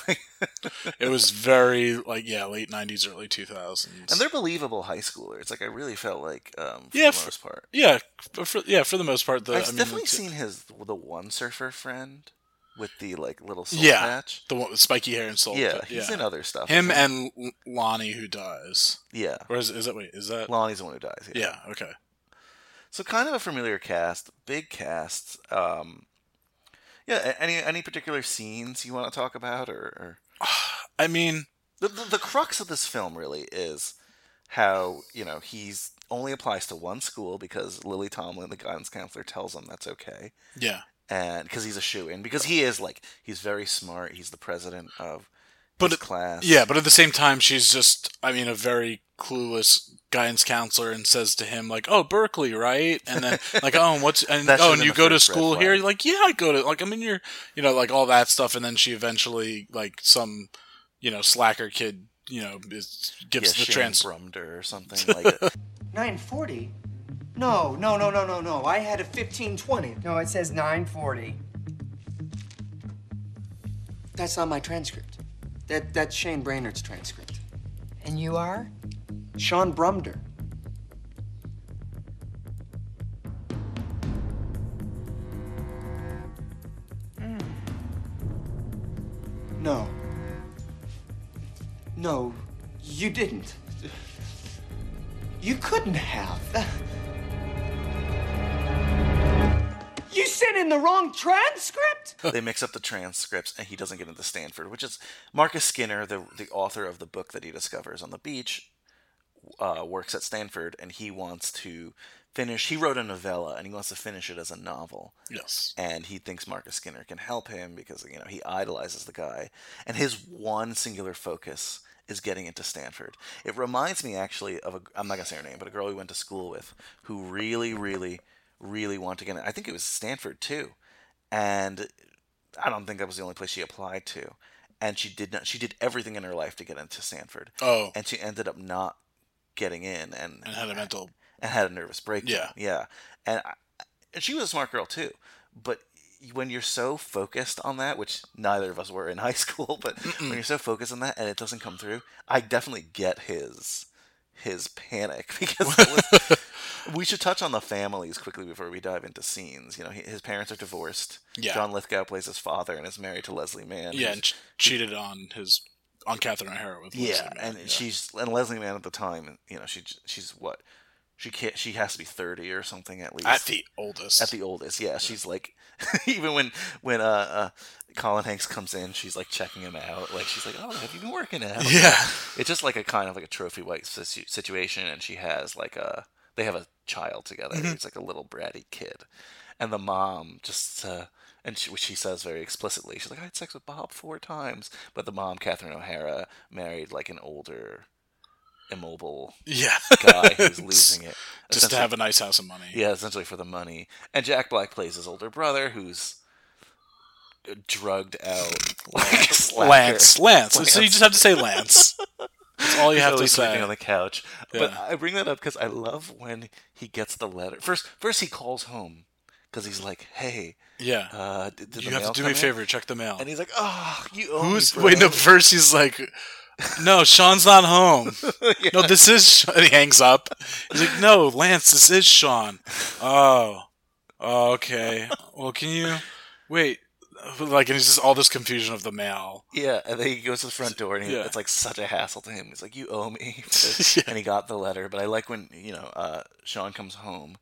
it was very like yeah, late '90s, early 2000s. they're believable high schoolers. Like I really felt like, um, for Yeah, the most part. yeah, for, yeah, for the most part, the I've I mean, definitely it's- seen his the one surfer friend with the like little soul yeah, patch. the one with spiky hair and soul. Yeah, he's in other stuff. Him and L- Lonnie, who dies. Yeah. or is, is that wait? Is that Lonnie's the one who dies. Yeah. Yeah. Okay. So kind of a familiar cast, big cast. Um, yeah. Any any particular scenes you want to talk about, or, or... I mean, the, the the crux of this film really is how you know he's only applies to one school because Lily Tomlin, the guidance counselor, tells him that's okay. Yeah. And because he's a shoe in, because he is like he's very smart. He's the president of but his class. Yeah, but at the same time, she's just, I mean, a very clueless guidance counselor and says to him, like, oh, Berkeley, right? And then, like, oh, and what's, and, oh, and you go to school here? like, yeah, I go to, like, I'm in your, you know, like all that stuff. And then she eventually, like, some, you know, slacker kid, you know, is, gives yeah, the Shane trans. Brumder or something like that. 940? No, no, no, no, no, no. I had a 1520. No, it says 940. That's not my transcript. That that's Shane Brainerd's transcript. And you are? Shaun Brumder. Hmm. No. No, you didn't. You couldn't have. You sent in the wrong transcript? they mix up the transcripts and he doesn't get into Stanford, which is Marcus Skinner, the the author of the book that he discovers on the beach, uh, works at Stanford and he wants to finish. He wrote a novella and he wants to finish it as a novel. Yes. And he thinks Marcus Skinner can help him because you know he idolizes the guy, and his one singular focus is getting into Stanford. It reminds me actually of a I'm not gonna say her name, but a girl we went to school with who really, really, really wanted to get in. I think it was Stanford too, and I don't think that was the only place she applied to. And she did not. She did everything in her life to get into Stanford. Oh. and she ended up not getting in, and And had a mental. and had a nervous breakdown. Yeah. yeah, and I, and she was a smart girl too. But when you're so focused on that, which neither of us were in high school, but when you're so focused on that and it doesn't come through, I definitely get his his panic because was, we should touch on the families quickly before we dive into scenes. You know, he, his parents are divorced. Yeah. John Lithgow plays his father and is married to Leslie Mann. Yeah, and ch- cheated on his, on Catherine O'Hara with yeah, Leslie Mann, and yeah. she's and Leslie Mann at the time, you know, she she's what she can't she has to be thirty or something at least At the oldest. At the oldest, yeah. She's like even when when uh, uh Colin Hanks comes in, she's like checking him out. Like she's like, "Oh, have you been working out?" Yeah. it's just like a kind of like a trophy wife situation, and she has like a they have a child together. Mhm. He's like a little bratty kid, and the mom just. Uh, and she, which she says very explicitly, she's like, I had sex with Bob four times. But the mom, Catherine O'Hara, married like an older, immobile Yeah. guy who's losing it. Just to have a nice house of money. Yeah, essentially for the money. And Jack Black plays his older brother who's drugged out like a slacker. Lance. Lance. So you just have to say Lance. That's all you have to say. on the couch. But I bring that up because I love when he gets the letter. First, first he calls home because he's like, "Hey, Yeah. uh, did, did you have to do me a come in?" favor, check the mail. And he's like, "Oh, you owe Who's me, wait? No, first he's like, "No, Shaun's not home. No, this is." Shaun. And he hangs up. He's like, "No, Lance, this is Shaun." Oh, oh okay. Well, can you wait? Like, and it's just all this confusion of the mail. Yeah, and then he goes to the front door, and he, Yeah. it's like such a hassle to him. He's like, "You owe me," and he got the letter. But I like when you know uh, Shaun comes home,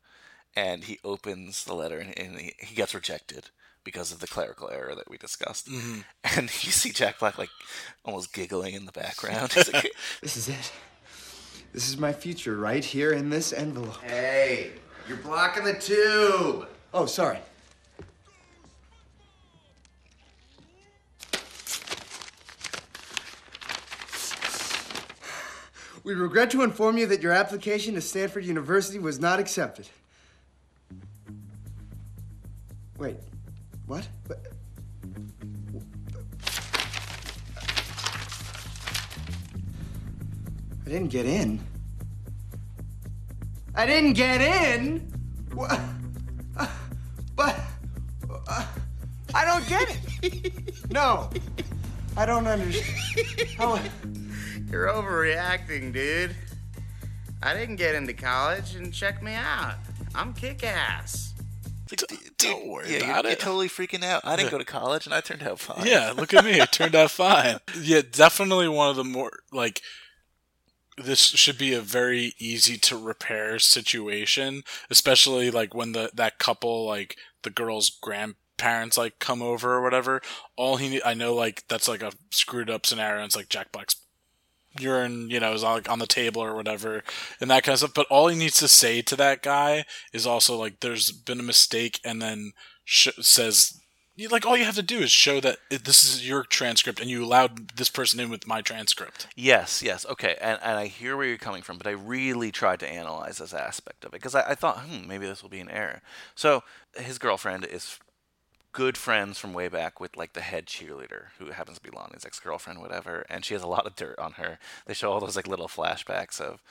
and he opens the letter, and, and he, he gets rejected because of the clerical error that we discussed. Mhm. And you see Jack Black like almost giggling in the background. He's like, This is it. This is my future right here in this envelope. Hey, you're blocking the tube. Oh, sorry. We regret to inform you that your application to Stanford University was not accepted. Wait, what? But- I didn't get in. I didn't get in? What? Uh, But. uh, I don't get it. No. I don't understand. How. You're overreacting, dude. I didn't get into college, and check me out. I'm kick ass. Don't worry Yeah, about you're, you're totally freaking out. I didn't Yeah. go to college, and I turned out fine. Yeah, look at me. It turned out fine. Yeah, definitely one of the more like this should be a very easy to repair situation, especially like when the that couple like the girl's grandparents like come over or whatever. All he need, I know like that's like a screwed up scenario. And it's like Jack Black's urine, you know, is on, on the table or whatever, and that kind of stuff. But all he needs to say to that guy is also like, "There's been a mistake," and then sh- says, "Like all you have to do is show that this is your transcript, and you allowed this person in with my transcript." Yes, yes, okay, and and I hear where you're coming from, but I really tried to analyze this aspect of it because I, I thought, hmm, maybe this will be an error. So his girlfriend is good friends from way back with like the head cheerleader who happens to be Lonnie's ex-girlfriend, whatever, and she has a lot of dirt on her. They show all those like little flashbacks of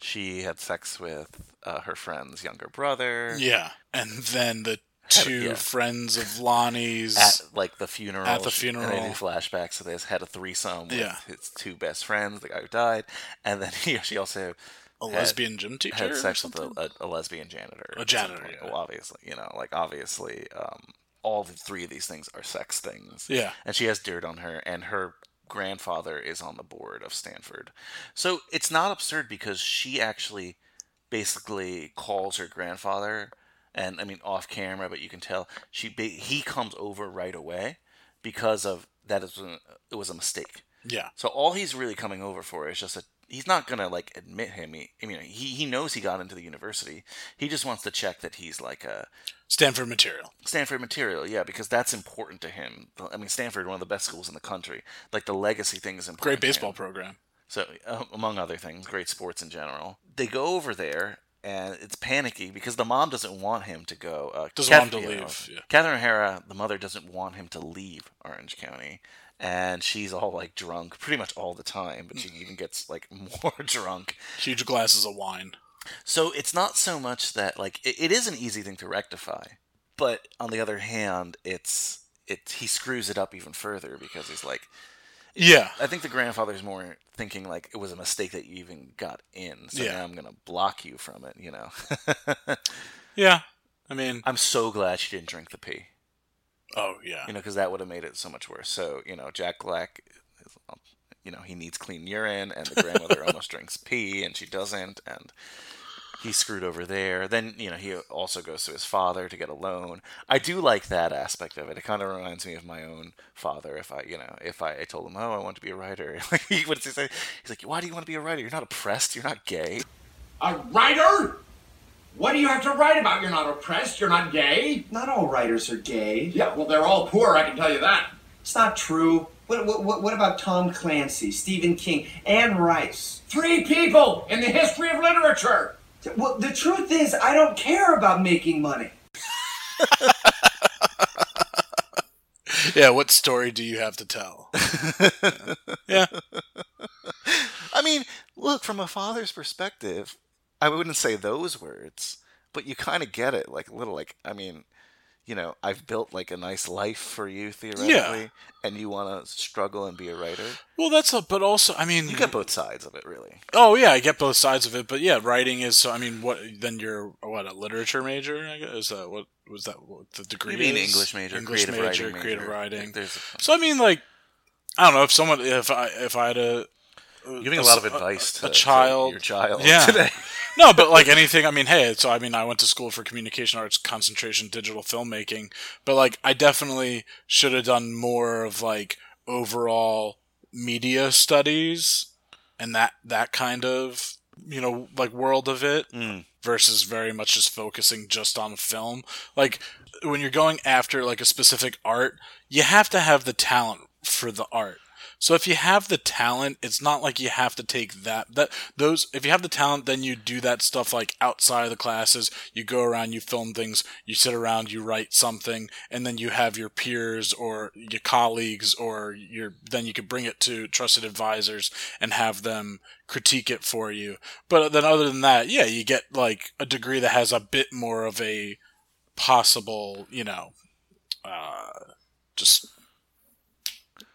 she had sex with uh, her friend's younger brother. Yeah, and then the two yeah. friends of Lonnie's at like the funeral. At the she- and they funeral. do flashbacks. So they had a threesome with Yeah. his two best friends, the guy who died, and then he, she also A had- lesbian gym teacher had sex with a, a, a lesbian janitor. A janitor, yeah. Well, obviously, you know, like obviously, um, all the three of these things are sex things. Yeah. and she has dirt on her, and her grandfather is on the board of Stanford. So it's not absurd because she actually basically calls her grandfather, and I mean off camera, but you can tell she he comes over right away because of that is it was a mistake. Yeah. So all he's really coming over for is just a he's not gonna like admit him. He, I mean, he he knows he got into the university. He just wants to check that he's like a Stanford material. Stanford material, yeah, because that's important to him. I mean, Stanford, one of the best schools in the country. Like the legacy thing is important. Great baseball program. So, uh, among other things, great sports in general. They go over there, and it's panicky because the mom doesn't want him to go. Uh, Doesn't want him to know, leave, yeah. Catherine O'Hara, the mother, doesn't want him to leave Orange County, and she's all like drunk pretty much all the time. But she mm. even gets like more drunk. Huge glasses of wine. So it's not so much that like it, it is an easy thing to rectify, but on the other hand, it's it he screws it up even further because he's like, Yeah. I think the grandfather's more thinking like it was a mistake that you even got in, so Yeah. now I'm gonna block you from it. You know. Yeah. I mean, I'm so glad she didn't drink the pee. Oh yeah. You know, because that would have made it so much worse. So you know, Jack Black, is, you know, he needs clean urine, and the grandmother almost drinks pee, and she doesn't, and he's screwed over there. Then you know, he also goes to his father to get a loan. I do like that aspect of it. It kind of reminds me of my own father. If I, you know, if I, I told him, oh, I want to be a writer, like, what does he say? He's like, why do you want to be a writer? You're not oppressed. You're not gay. A writer? What do you have to write about? You're not oppressed. You're not gay. Not all writers are gay. Yeah, well, they're all poor. I can tell you that. It's not true. What, what, what- what about Tom Clancy, Stephen King, Anne Rice? Three people in the history of literature. Well, the truth is, I don't care about making money. Yeah. What story do you have to tell? yeah. I mean, look, from a father's perspective, I wouldn't say those words, but you kind of get it, like a little, like I mean, you know, I've built like a nice life for you theoretically, and you want to struggle and be a writer. Well, that's a. But also, I mean, You get both sides of it, really. Oh yeah, I get both sides of it, but yeah, writing is. So I mean, what then? You're what a literature major? I guess is that what was that what the degree? Maybe an is? English major, English creative major, writing creative major. writing. So I mean, like, I don't know if someone if I if I had a You're giving a lot of advice a, to- to child your child. yeah. today. no but like anything i mean hey so i mean i went to school for communication arts concentration digital filmmaking but like i definitely should have done more of like overall media studies and that that kind of you know like world of it hmm. versus very much just focusing just on film. Like when you're going after like a specific art you have to have the talent for the art So if you have the talent, it's not like you have to take that that those if you have the talent then you do that stuff like outside of the classes, you go around, you film things, you sit around, you write something, and then you have your peers or your colleagues or your then you could bring it to trusted advisors and have them critique it for you. But then other than that, yeah, you get like a degree that has a bit more of a possible, you know, uh, just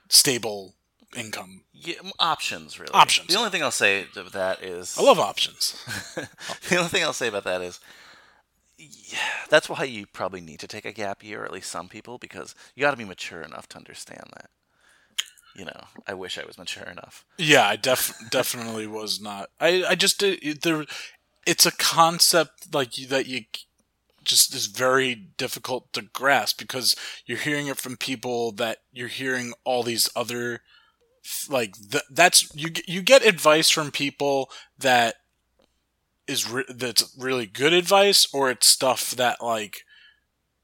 stable income. Yeah, options really. Options. The only thing I'll say about that is I love options. the only thing I'll say about that is yeah, that's why you probably need to take a gap year, or at least some people, because you got to be mature enough to understand that. You know, I wish I was mature enough. Yeah, I def definitely was not. I I just did there. It's a concept like you, that you just is very difficult to grasp because you're hearing it from people that you're hearing all these other like th- that's you you get advice from people that is re- that's really good advice or it's stuff that like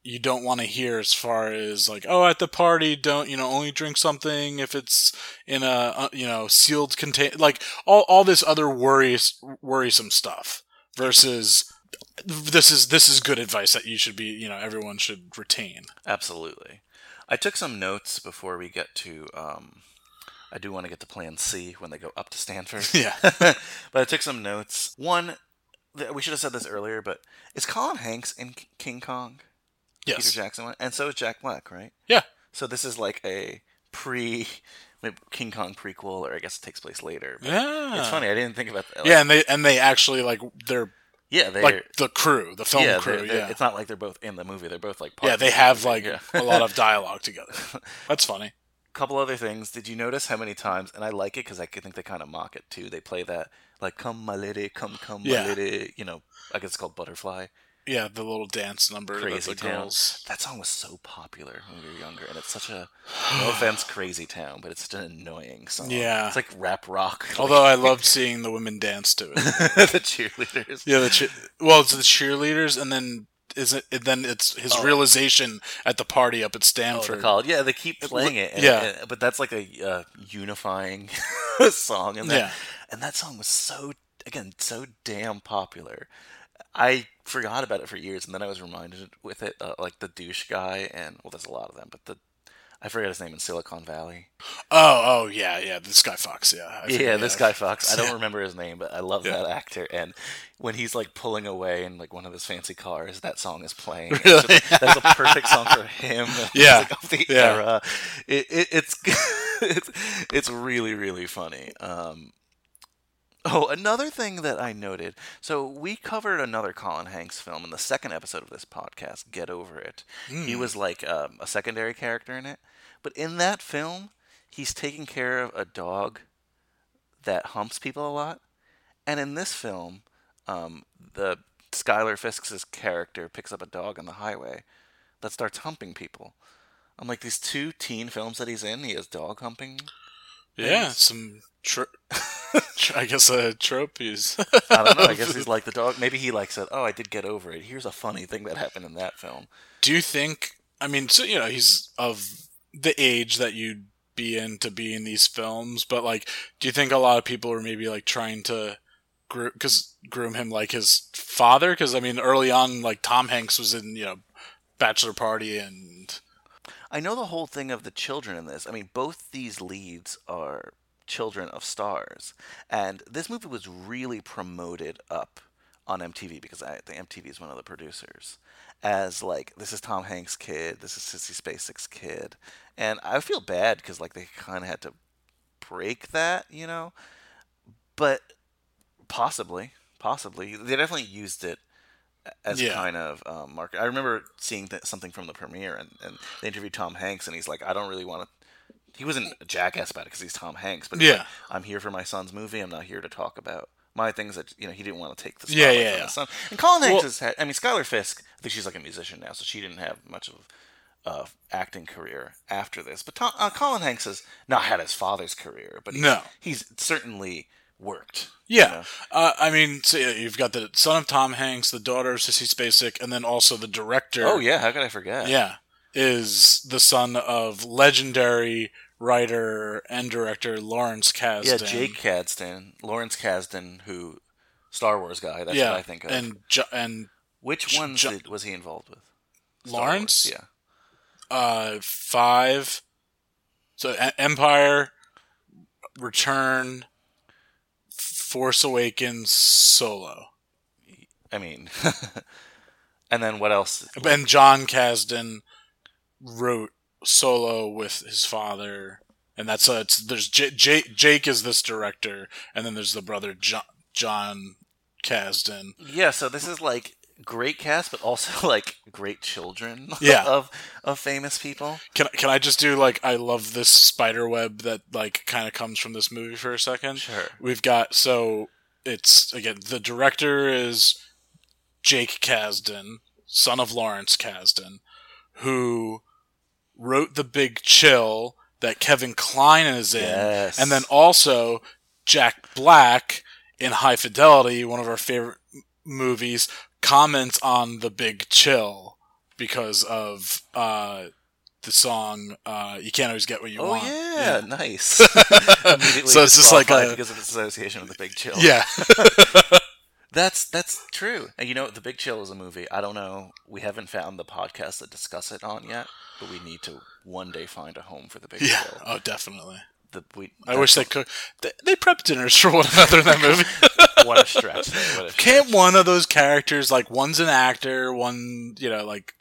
you don't want to hear as far as like oh at the party don't you know only drink something if it's in a uh, you know sealed contain like all all this other worries worrisome stuff versus this is this is good advice that you should be you know everyone should retain Absolutely. I took some notes before we get to. Um, I do want to get to Plan C when they go up to Stanford. Yeah. but I took some notes. One, we should have said this earlier, but is Colin Hanks in King Kong? Yes. Peter Jackson one, and so is Jack Black, right? Yeah. So this is like a pre King Kong prequel, or I guess it takes place later. Yeah. It's funny. I didn't think about that. yeah and they and they actually like they're Yeah, they're like the crew the film yeah, crew they're- they're- yeah It's not like they're both in the movie. They're both like part yeah of the they have like Yeah. a lot of dialogue together that's funny couple other things. Did you notice how many times? And I like it because I think they kind of mock it too. They play that like "Come my lady, come come Yeah. my lady." You know, I guess it's called "Butterfly." yeah the little dance number Crazy that Town. girls That song was so popular when we were younger, and it's such a no offense, Crazy Town, but it's an annoying song. Yeah. it's like rap rock. although i loved seeing the women dance to it the cheerleaders. yeah the che- well it's the cheerleaders and then is it then it's his Oh. realization at the party up at Oh, stanford the college. Yeah, they keep playing it. and- Yeah. and- but that's like a uh, unifying song, and that, Yeah. and that song was so again so damn popular. I forgot about it for years, and then I was reminded with it, uh, like the douche guy, and well, there's a lot of them, but the I forget his name in Silicon Valley. oh oh yeah yeah this guy fox yeah yeah, this guy Fox. I don't remember his name, but I love Yeah. that actor. And when he's like pulling away in like one of his fancy cars, that song is playing. Really? just- that's a perfect song for him. Yeah. like, of the Yeah. era. It, it, it's it's it's really really funny. Um, oh, another thing that I noted. So we covered another Colin Hanks film in the second episode of this podcast. Get over it. He Mm. was like um, a secondary character in it, but in that film, he's taking care of a dog that humps people a lot. And in this film, um, the Schuyler Fisk's character picks up a dog on the highway that starts humping people. I'm like, these two teen films that he's in, he has dog humping. yeah things. some tr- i guess uh trophies I don't know. I guess he's like the dog. Maybe he like said, "Oh, I did get over it." Here's a funny thing that happened in that film. Do you think? I mean, so you know, he's of the age that you'd be in to be in these films, but like, do you think a lot of people are maybe like trying to groom, cause groom him like his father? Because I mean, early on, like Tom Hanks was in you know Bachelor Party and I know the whole thing of the children in this. I mean, both these leads are children of stars, and this movie was really promoted up on MTV because I think MTV is one of the producers as like this is Tom Hanks' kid, this is Sissy Spacek's kid, and I feel bad because like they kind of had to break that, you know, but possibly, possibly they definitely used it as Yeah. kind of um, market. I remember seeing th- something from the premiere, and, and they interviewed Tom Hanks, and he's like, I don't really want to. He wasn't a jackass about it because he's Tom Hanks, but Yeah. like, I'm here for my son's movie. I'm not here to talk about my things that you know he didn't want to take the Yeah, spotlight yeah, from yeah. his son. And Colin Hanks Well- has had. I mean, Schuyler Fisk. I think she's like a musician now, so she didn't have much of uh, acting career after this. But Tom, uh, Colin Hanks has not had his father's career, but he's, No. he's certainly worked. yeah. you know? Uh, I mean, so yeah, you've got the son of Tom Hanks, the daughter of Sissy Spacek, and then also the director. Oh yeah, how could I forget? Yeah, is the son of legendary writer and director Lawrence Kasdan. Yeah, Jake Kasdan, Lawrence Kasdan, who Star Wars guy. That's yeah, what I think of. and jo- and Which J- ones was he involved with? Star Lawrence. Wars, Yeah. uh, five. So E- Empire, Return, Force Awakens, Solo, I mean, and then what else? and Jon Kasdan wrote Solo with his father, and that's uh, it's there's J- J- Jake is this director, and then there's the brother John Jon Kasdan. Yeah, so this is like great cast, but also like great children. Yeah. of of famous people. Can can I just do like I love this spider web that like kind of comes from this movie for a second? Sure. We've got so it's again the director is Jake Kasdan, son of Lawrence Kasdan, who wrote The Big Chill that Kevin Kline is in, Yes. and then also Jack Black in High Fidelity, one of our favorite movies, comments on The Big Chill because of uh, the song uh, "You Can't Always Get What You Oh Want." yeah, nice. So it's just like a because of its association with the Big Chill. yeah. That's that's true. And you know, The Big Chill is a movie. I don't know. We haven't found the podcast that discuss it on yet, but we need to one day find a home for The Big Yeah. Oh, definitely. The, we, I wish they could. They, they prep dinners for one another in that movie. What a stretch. What a Can't one of those characters, like one's an actor, one, you know, like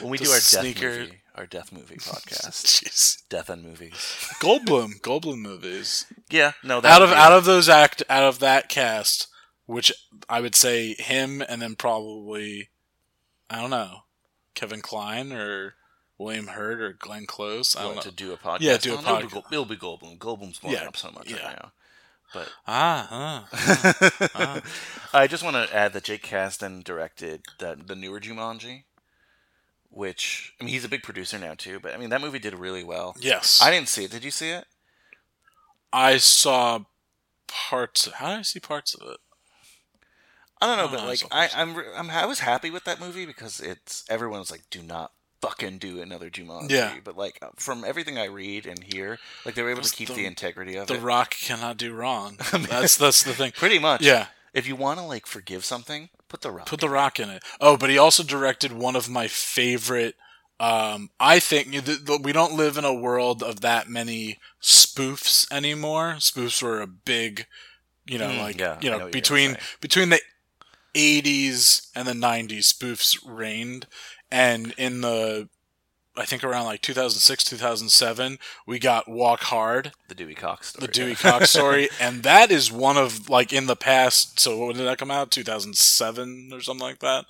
when we do our sneaker- death movie, our death movie podcast, Jeez. death and movies. Goldblum, Goldblum movies. Yeah, no, that Out of out of those act out of that cast, which I would say him, and then probably I don't know, Kevin Kline or William Hurt or Glenn Close. I don't know. to do a podcast. Yeah, do a? It'll podcast. Gold- It'll be Goldblum. Goldblum's blowing Yeah, up so much yeah. right now. But Ah, ah, ah. I just want to add that Jake Kasdan directed the the newer Jumanji, which I mean he's a big producer now too. But I mean that movie did really well. Yes. I didn't see it. Did you see it? I saw parts. How did I see parts of it? I don't know, Oh, but like I, I'm, I'm, I was happy with that movie because it's everyone was like, do not fucking do another Jumanji. Yeah. But like from everything I read and hear, like they were able to keep the- the, integrity of The it. Rock cannot do wrong. That's that's the thing. Pretty much. Yeah. If you want to like forgive something, put the rock. Put the Rock in it. Oh, but he also directed one of my favorite. Um, I think th- th- we don't live in a world of that many spoofs anymore. Spoofs were a big, you know, Mm, like yeah, you know, know between between the '80s and the '90s, spoofs reigned, and in the I think around like 2006, 2007, we got Walk Hard, the Dewey Cox story. the Dewey yeah. Cox story, and that is one of like in the past. So when did that come out? 2007 or something like that.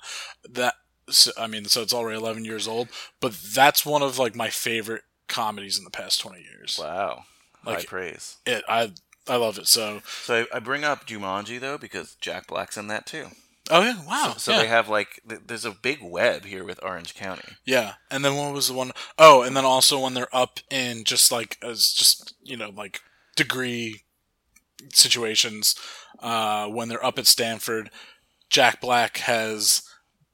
That so, I mean, so it's already 11 years old, but that's one of like my favorite comedies in the past 20 years. Wow. High praise. It, I I love it so. So I, I bring up Jumanji though because Jack Black's in that too. Oh yeah, wow. So yeah. they have like th- there's a big web here with Orange County. Yeah, and then what was the one oh and then also when they're up in just like as just you know like degree situations, uh, when they're up at Stanford, Jack Black has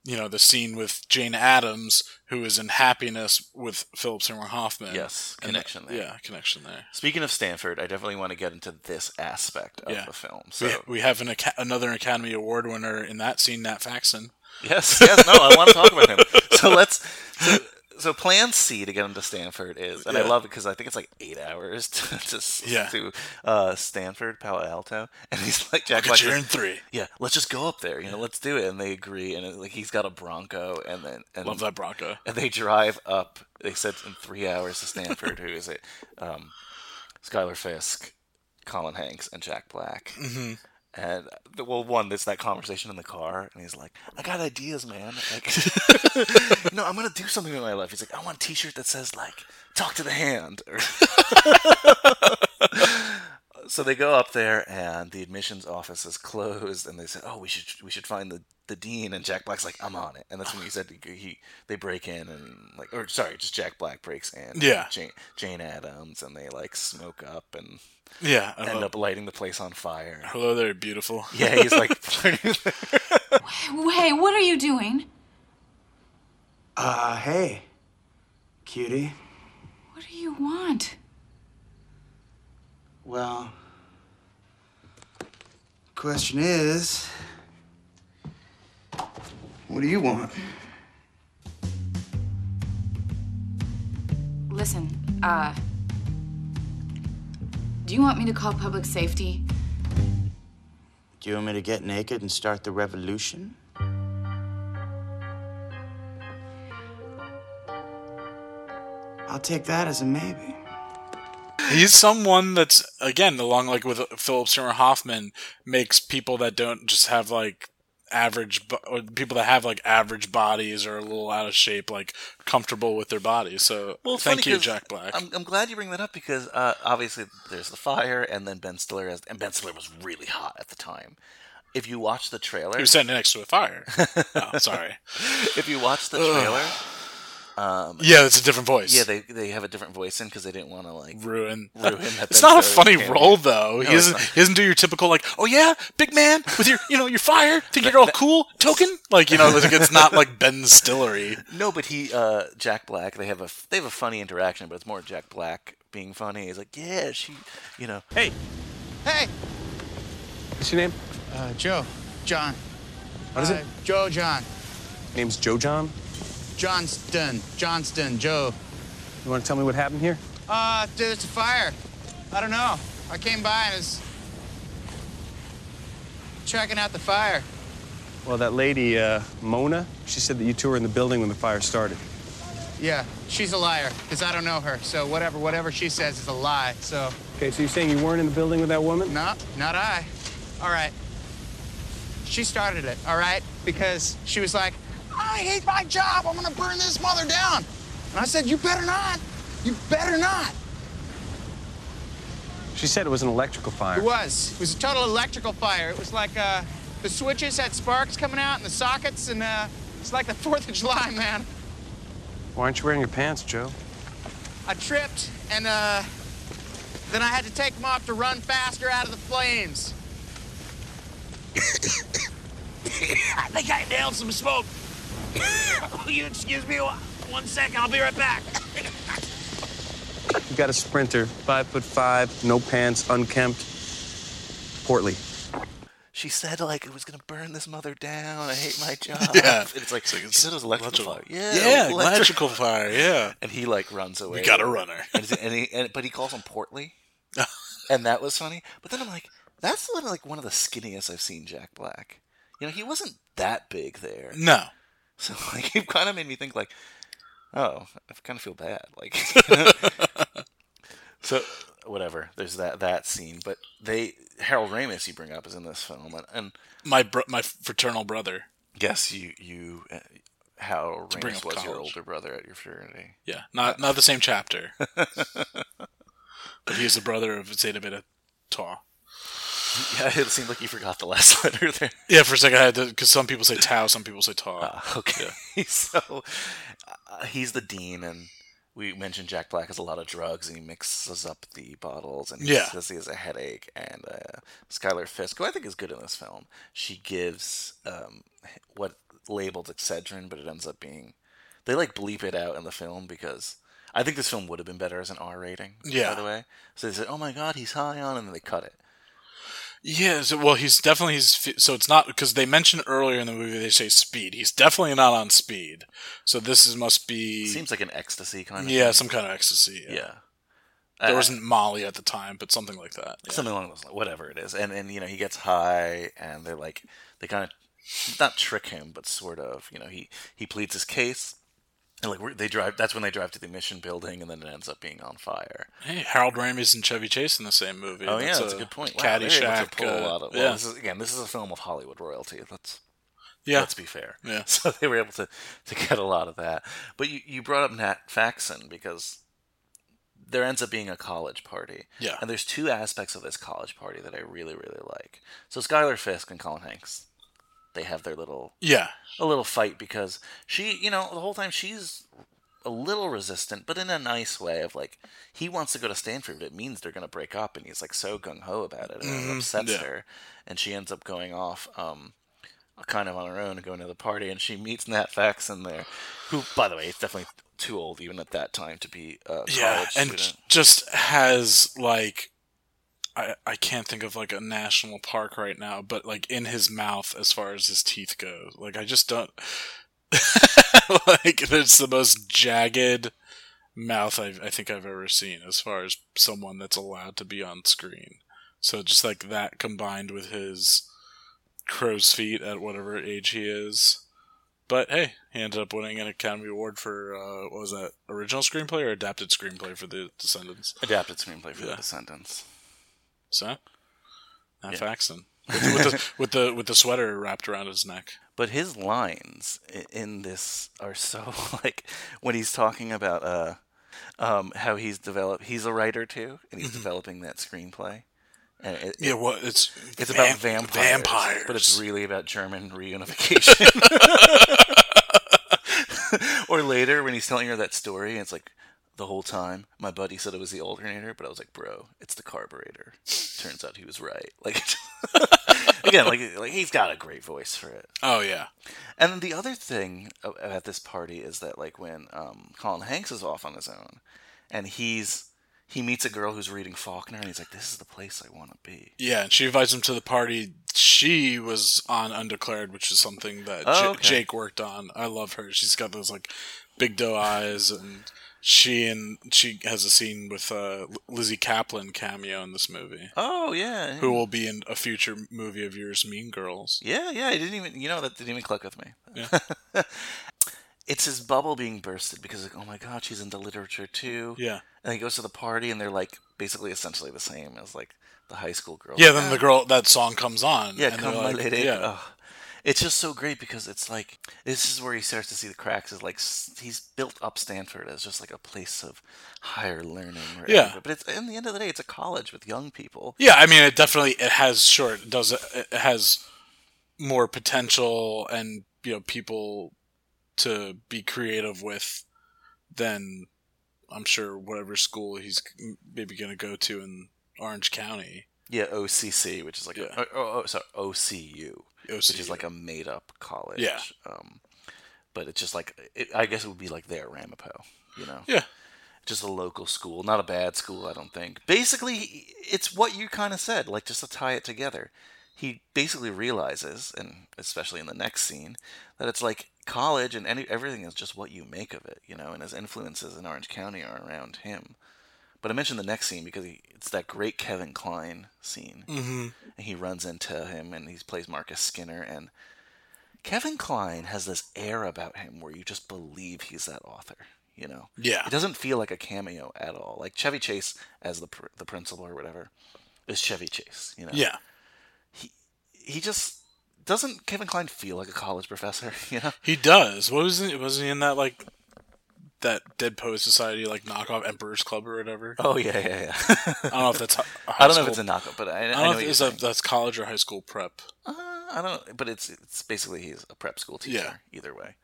you know the scene with Jane Adams who is in Happiness with Philip Seymour Hoffman. Yes, connection there. Yeah, connection there. Speaking of Stanford, I definitely want to get into this aspect of Yeah. the film. So We, we have an another Academy Award winner in that scene, Nat Faxon. Yes, yes, no, I want to talk about him. So let's. So, so plan C to get him to Stanford is, and I love it because I think it's like eight hours to, to, Yeah. to uh, Stanford, Palo Alto, and he's like Jack I'll Black. you says, in three. Yeah, let's just go up there. You know, let's do it, and they agree. And it, like he's got a Bronco, and then and Love that Bronco. and they drive up. They said in three hours to Stanford. who is it? Um, Schuyler Fisk, Colin Hanks, and Jack Black. Mhm. And well, one, there's that conversation in the car, and he's like, "I got ideas, man. Like, no, I'm gonna do something with my life." He's like, "I want a T-shirt that says like, talk to the hand." So they go up there, and the admissions office is closed, and they say, "Oh, we should we should find the, the dean." And Jack Black's like, "I'm on it." And that's when he said he, he they break in and like, or sorry, just Jack Black breaks in. Yeah. Jane, Jane Adams, and they like smoke up and Yeah, I end love- up lighting the place on fire. Hello there, beautiful. Yeah, he's like flirting there. Hey, what are you doing? Uh, hey, cutie. What do you want? Well, question is, what do you want? Listen, uh. Do you want me to call public safety? Do you want me to get naked and start the revolution? I'll take that as a maybe. He's someone that's again along like with Philip Seymour Hoffman makes people that don't just have like average or people that have like average bodies or a little out of shape like comfortable with their bodies. So Well, thank you Jack Black. I'm, I'm glad you bring that up because uh, obviously there's the fire, and then Ben Stiller has, and Ben Stiller was really hot at the time. If you watch the trailer, He was standing next to a fire. oh, sorry. if you watch the trailer, um, Yeah, it's a different voice. Yeah, they they have a different voice in because they didn't want to like ruin. ruin that. It's not a funny cameo. role though. No, he doesn't. not. He doesn't do your typical like, oh yeah, big man with your, you know, you're fired. Think you're all cool, token. Like you know, like, it's not like Ben Stillery. No, but he, uh, Jack Black, they have a they have a funny interaction, but it's more Jack Black being funny. He's like, yeah, she, you know, Hey, Hey, what's your name? uh, Joe, John. What is it? Uh, Joe John. Name's Joe John. Johnston. Johnston. Joe. You want to tell me what happened here? Uh, there's a fire. I don't know. I came by and was checking out the fire. Well, that lady, uh, Mona, she said that you two were in the building when the fire started. Yeah, she's a liar because I don't know her. So whatever, whatever she says is a lie. So Okay, so you're saying you weren't in the building with that woman? no, not I. All right. She started it. All right, because she was like, I hate my job. I'm gonna burn this mother down. And I said, you better not. You better not. She said it was an electrical fire. It was. It was a total electrical fire. It was like uh, the switches had sparks coming out in the sockets, and uh, it's like the Fourth of July, man. Why aren't you wearing your pants, Joe? I tripped, and uh, then I had to take them off to run faster out of the flames. I think I nailed some smoke. Will you excuse me one- one second? I'll be right back. You got a sprinter, five foot five, no pants, unkempt, portly. she said like it was gonna burn this mother down. I hate my job. Yeah. And it's like, It's like she it's said it was electrical fire. electrical- Yeah, Yeah, electrical fire, yeah. And he like runs away. got a runner. and, and he, and, but he calls him portly, and that was funny. But then I'm like, that's like one of the skinniest I've seen Jack Black. You know, he wasn't that big there. No. So like, it kind of made me think like, oh, I kind of feel bad. Like, so whatever. There's that that scene, but they Harold Ramis you bring up is in this film, and, and My bro- my fraternal brother. yes, you you uh, Harold bring Ramis up was your older brother at your fraternity. Yeah, not not the same chapter. but he's the brother of Zeta Beta Tau. Yeah, it seemed like you forgot the last letter there. Yeah, for a second I had to because some people say Tau, some people say Tau. Ah, okay, so uh, he's the dean, and we mentioned Jack Black has a lot of drugs, and he mixes up the bottles, and he Yeah. says he has a headache. And uh, Schuyler Fisk, who I think is good in this film, she gives um, what labeled Excedrin, but it ends up being they like bleep it out in the film because. I think this film would have been better as an R rating. Yeah. By the way, so they said, "Oh my God, he's high on," and then they cut it. Yeah, so, well, he's definitely he's so it's not because they mentioned earlier in the movie they say speed. He's definitely not on speed. So this is must be Seems like an ecstasy kind of. yeah, thing. some kind of ecstasy. Yeah, Yeah. there Uh, wasn't Molly at the time, but something like that. Yeah. something along those lines, whatever it is. And and you know he gets high, and they're like they kind of not trick him, but sort of. You know he he pleads his case, and like they drive. That's when they drive to the mission building, and then it ends up being on fire. Hey, Harold Ramis and Chevy Chase in the same movie. Oh yeah, that's a good point. Wow, they're able to Caddyshack. a uh. Well, yeah, this is again, this is a film of Hollywood royalty. Let's Yeah. let's be fair. Yeah. So they were able to to get a lot of that. But you you brought up Nat Faxon because there ends up being a college party. Yeah. And there's two aspects of this college party that I really really like. So Schuyler Fisk and Colin Hanks, they have their little Yeah. a little fight because she you know the whole time she's a little resistant, but in a nice way of like he wants to go to Stanford, but it means they're gonna break up, and he's like so gung ho about it, and it Mhm, upsets yeah. her, and she ends up going off, um, kind of on her own and going to the party, and she meets Nat Faxon there, who, by the way, is definitely too old even at that time to be a college yeah, and student. just has like I, I can't think of like a national park right now, but like in his mouth as far as his teeth go. Like I just don't like it's the most jagged mouth I I think I've ever seen as far as someone that's allowed to be on screen. So just like that combined with his crow's feet at whatever age he is. But hey, he ended up winning an Academy Award for uh, what was that? Original screenplay or adapted screenplay for The Descendants? Adapted screenplay for Yeah. The Descendants. So, not Yeah. Faxon with, with, the, with the with the sweater wrapped around his neck. But his lines in this are so like when he's talking about uh, um, how he's developed. He's a writer too, and he's developing that screenplay. And it, Yeah, well, it's it's vamp- about vampires, vampires. but it's really about German reunification. or later when he's telling her that story, and it's like the whole time my buddy said it was the alternator, but I was like, bro, it's the carburetor. Turns out he was right. Like again, like like he's got a great voice for it. Oh yeah, And then the other thing at this party is that like when um, Colin Hanks is off on his own, and he's he meets a girl who's reading Faulkner, and he's like, "This is the place I want to be." yeah. And she invites him to the party. She was on Undeclared, which is something that Oh, J- okay. Jake worked on. I love her. She's got those like big doe eyes, and she and she has a scene with uh, Lizzy Caplan cameo in this movie. Oh yeah, Who will be in a future movie of yours, Mean Girls? Yeah, yeah. I didn't even you know that didn't even click with me. Yeah. it's his bubble being bursted because like, oh my god, she's into literature too. Yeah. And he goes to the party, and they're like basically essentially the same as like the high school girls. Yeah, then the girl that song comes on. Yeah, and come like- lady. Yeah, Ugh. It's just so great because it's like this is where he starts to see the cracks. Is like he's built up Stanford as just like a place of higher learning. Yeah. but it's in the end of the day, it's a college with young people. Yeah, I mean, it definitely it has sure it does it has more potential and you know people to be creative with than I'm sure whatever school he's maybe going to go to in Orange County. Yeah, OCC, which is like a, oh, oh, oh, sorry, OCU, which is like a made up college. Yeah. Um, but it's just like it, I guess it would be like their Ramapo, you know. Yeah. Just a local school, not a bad school, I don't think. Basically, it's what you kind of said, like just to tie it together. He basically realizes, and especially in the next scene, that it's like college and any everything is just what you make of it, you know. And his influences in Orange County are around him. But I mentioned the next scene because he, it's that great Kevin Kline scene. Mhm. And he runs into him and he plays Marcus Skinner. And Kevin Kline has this air about him where you just believe he's that author. You know, Yeah. it doesn't feel like a cameo at all. Like Chevy Chase as the pr- the principal or whatever is Chevy Chase. You know, Yeah. he just doesn't. Kevin Kline feel like a college professor. You know, He does. What was it? wasn't he in that like that Dead Poet Society like knockoff Emperor's Club or whatever? Oh, yeah, yeah, yeah. I don't know if that's. A I don't know if it's a knockoff, but I- I I know don't know what if it's a, that's college or high school prep. uh, I don't. But it's it's basically he's a prep school teacher. Yeah. Either way.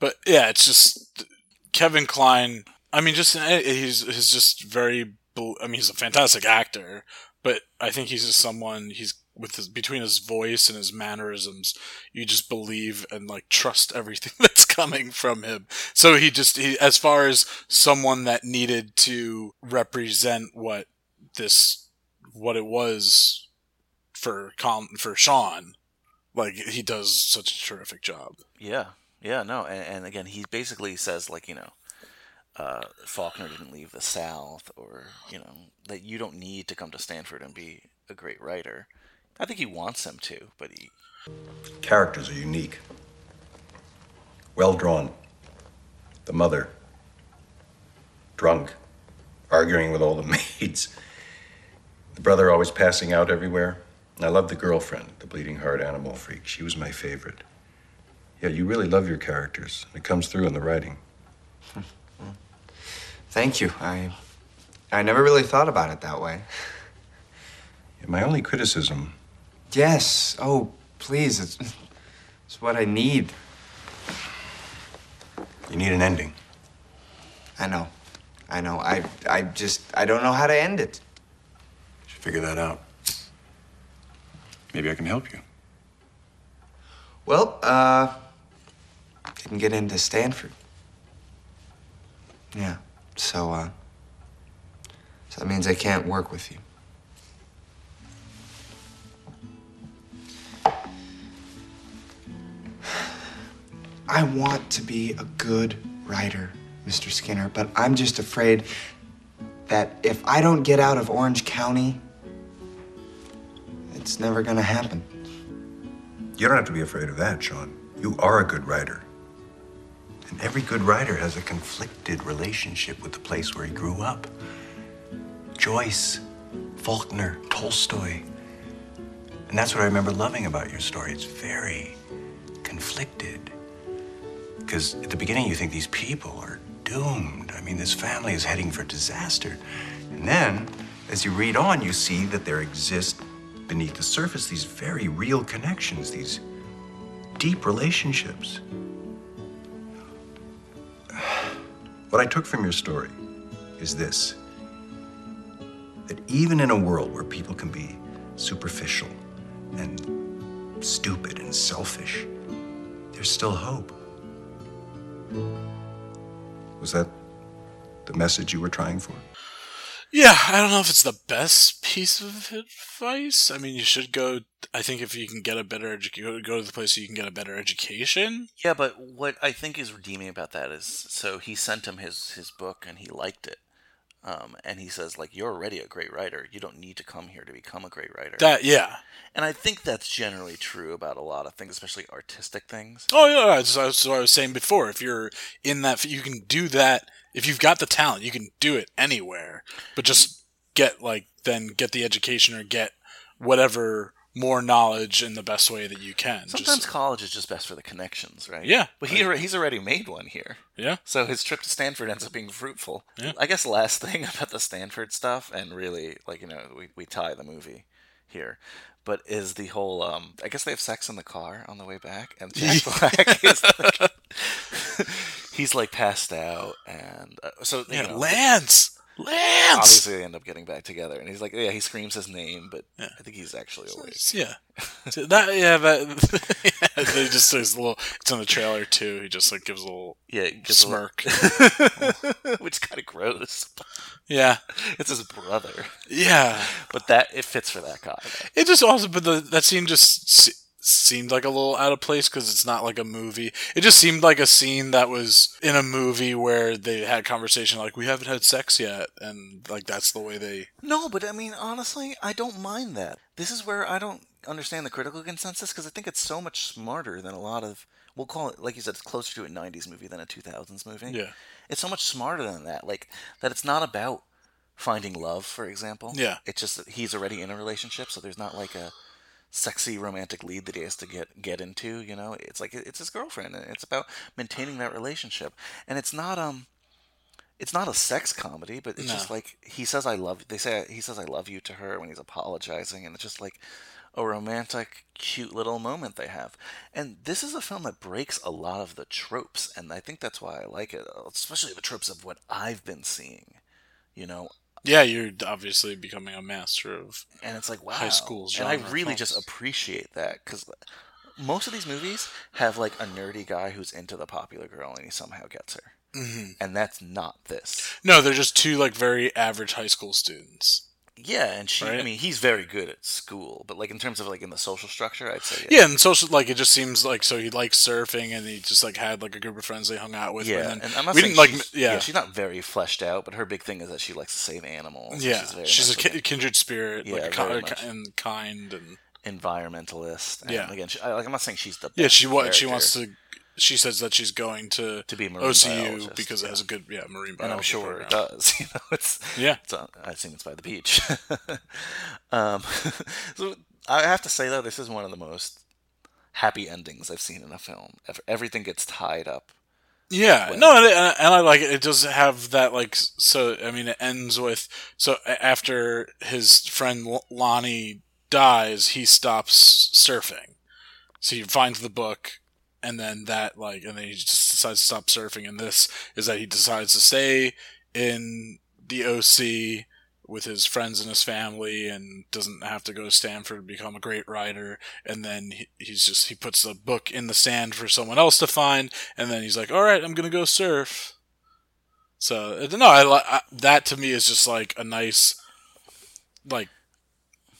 But yeah, it's just Kevin Kline. I mean, just eh, he's he's just very. I mean, he's a fantastic actor, but I think he's just someone. He's with his between his voice and his mannerisms, you just believe and like trust everything that's coming from him. So he just he, as far as someone that needed to represent what this what it was for Colin, for Shaun, like he does such a terrific job. Yeah, yeah, no, and, and again, he basically says like you know, uh, Faulkner didn't leave the South, or you know that you don't need to come to Stanford and be a great writer. I think he wants them to, but he Characters are unique. Well drawn. The mother. Drunk. Arguing with all the maids. The brother always passing out everywhere. And I love the girlfriend, the bleeding heart animal freak. She was my favorite. Yeah, you really love your characters. and It comes through in the writing. Thank you. I I never really thought about it that way. My only criticism. Yes. Oh, please. It's, it's what I need. You need an ending. I know. I know. I I just I don't know how to end it. You Should figure that out. Maybe I can help you. Well, uh didn't get into Stanford. Yeah. So uh so that means I can't work with you. I want to be a good writer, Mr. Skinner, but I'm just afraid that if I don't get out of Orange County, it's never gonna happen. You don't have to be afraid of that, Shaun. You are a good writer. And every good writer has a conflicted relationship with the place where he grew up. Joyce, Faulkner, Tolstoy. And that's what I remember loving about your story. It's very conflicted. Because at the beginning, you think these people are doomed. I mean, this family is heading for disaster. And then, as you read on, you see that there exist beneath the surface these very real connections, these deep relationships. What I took from your story is this that even in a world where people can be superficial and stupid and selfish, there's still hope. Was that the message you were trying for? Yeah, I don't know if it's the best piece of advice. I mean, you should go. I think if you can get a better education, go to the place so you can get a better education. Yeah, but what I think is redeeming about that is so he sent him his his book and he liked it. Um, and he says like you're already a great writer. You don't need to come here to become a great writer. That yeah. And I think that's generally true about a lot of things, especially artistic things. Oh yeah, that's, that's what I was saying before. If you're in that, you can do that. If you've got the talent, you can do it anywhere. But just get like then get the education or get whatever more knowledge in the best way that you can. Sometimes Just, college is just best for the connections, right? Yeah. But he he's already made one here. Yeah. So his trip to Stanford ends up being fruitful. Yeah. I guess last thing about the Stanford stuff, and really, like you know, we we tie the movie here, but is the whole. Um, I guess they have sex in the car on the way back, and Jack Black is. Like, he's like passed out, and uh, so you Yeah, know, Lance! Lance! Obviously, they end up getting back together, and he's like, yeah, he screams his name, but yeah. I think he's actually awake. yeah. So that yeah, that yeah, they just there's a little. It's in the trailer too. He just like gives a little Yeah, a little- smirk. which kind of gross. Yeah. it's his brother. Yeah. but that it fits for that guy. It just also, but the that scene just seemed like a little out of place because it's not like a movie. It just seemed like a scene that was in a movie where they had conversation like we haven't had sex yet, and like that's the way they. No, but I mean, honestly, I don't mind that. This is where I don't understand the critical consensus because I think it's so much smarter than a lot of. We'll call it, like you said, it's closer to a '90s movie than a 2000s movie. Yeah. it's so much smarter than that. Like that, it's not about finding love, for example. Yeah. it's just that he's already in a relationship, so there's not like a sexy romantic lead that he has to get get into. You know, it's like it's his girlfriend, and it's about maintaining that relationship. And it's not um, it's not a sex comedy, but it's No. just like he says I love. They say he says I love you to her when he's apologizing, and it's just like a romantic, cute little moment they have. And this is a film that breaks a lot of the tropes, and I think that's why I like it, especially the tropes of what I've been seeing. You know, Yeah, you're obviously becoming a master of. and it's like wow High school and i really just appreciate that because most of these movies have like a nerdy guy who's into the popular girl and he somehow gets her Mhm. and that's not this No, they're just two like very average high school students. Yeah and she i mean he's very good at school but like in terms of like in the social structure i'd say Yeah, and social like it just seems like so he likes surfing and he just like had like a group of friends they hung out with. yeah, and, then and I'm not we didn't like she's, yeah she's not very fleshed out, but her big thing is that she likes to save animals. yeah she's, very she's a like kindred spirit like Yeah, a very ki- much. and kind and environmentalist. And Yeah. again, she, I, like I'm not saying she's the yeah she what she wants to she says that she's going to To be marine OCU biologist, because it has a good yeah marine biology and I'm sure it does. You know, it's Yeah. It's on, I assume it's by the beach. um, so I have to say though, this is one of the most happy endings I've seen in a film. Everything gets tied up. Yeah, no, and, and and I like it. It does have that like so. I mean, it ends with so after his friend Lonnie dies, he stops surfing. So he finds the book, and then that like, and then he just decides to stop surfing. And this is that he decides to stay in the OC with his friends and his family, and doesn't have to go to Stanford to become a great writer. And then he, he's just he puts the book in the sand for someone else to find, and then he's like, "All right, I'm gonna go surf." So uh, no, I, I that to me is just like a nice, like,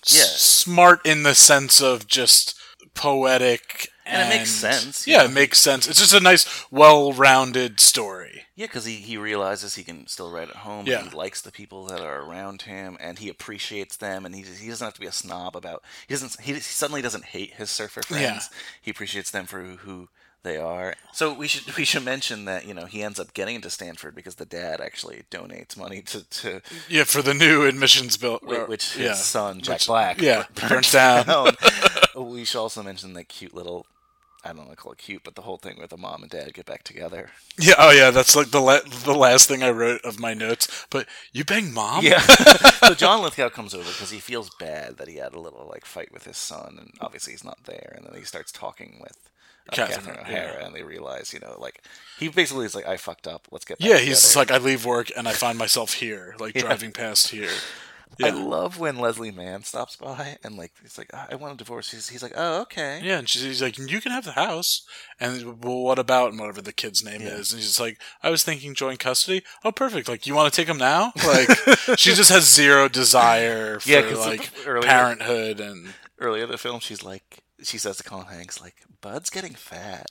s- Yeah. smart in the sense of just poetic And it makes sense, Yeah, yeah. it makes sense. It's just a nice, well-rounded story. Yeah, because he, he realizes he can still write at home. Yeah. He likes the people that are around him, and he appreciates them. And he he doesn't have to be a snob about. He doesn't. He, he suddenly doesn't hate his surfer friends. Yeah. He appreciates them for who, who they are. So we should we should mention that you know he ends up getting into Stanford because the dad actually donates money to to Yeah, for the new admissions bill, Wh- which his yeah. son Jack Which- Black yeah, bur- burnt down. we should also mention the cute little. I don't want to call it cute, but the whole thing where the mom and dad get back together. Yeah, oh yeah, that's like the la- the last thing I wrote of my notes. But you banged mom? Yeah. so John Lithgow comes over because he feels bad that he had a little like fight with his son, and obviously he's not there. And then he starts talking with uh, Catherine, Catherine, yeah. O'Hara, and they realize, you know, like he basically is like, "I fucked up. Let's get." Back yeah, he's together." like I leave work and I find myself here, like Yeah. driving past here. I love when Leslie Mann stops by and like he's like, "I want a divorce." He's, he's like, "Oh, okay." Yeah, and she's he's like, you can have the house, and well, what about and whatever the kid's name Yeah. is, and she's like, I was thinking joint custody. Oh, perfect. Like, you want to take him now? Like, she just has zero desire for Yeah, like earlier- parenthood and Earlier in the film, she's like, she says to Colin Hanks, like, "Bud's getting fat.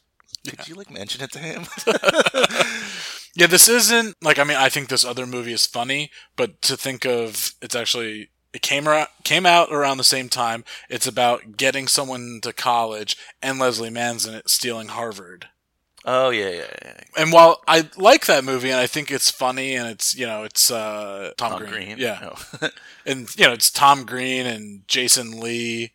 Could you like mention it to him?" Yeah, this isn't like I mean I think this other movie is funny, but to think of it's actually it came out came out around the same time. It's about getting someone to college and Leslie Mann's in it stealing Harvard. oh yeah, yeah, yeah. And while I like that movie and I think it's funny and it's you know it's uh, Tom, Tom Green, Green, yeah, oh. and you know it's Tom Green and Jason Lee,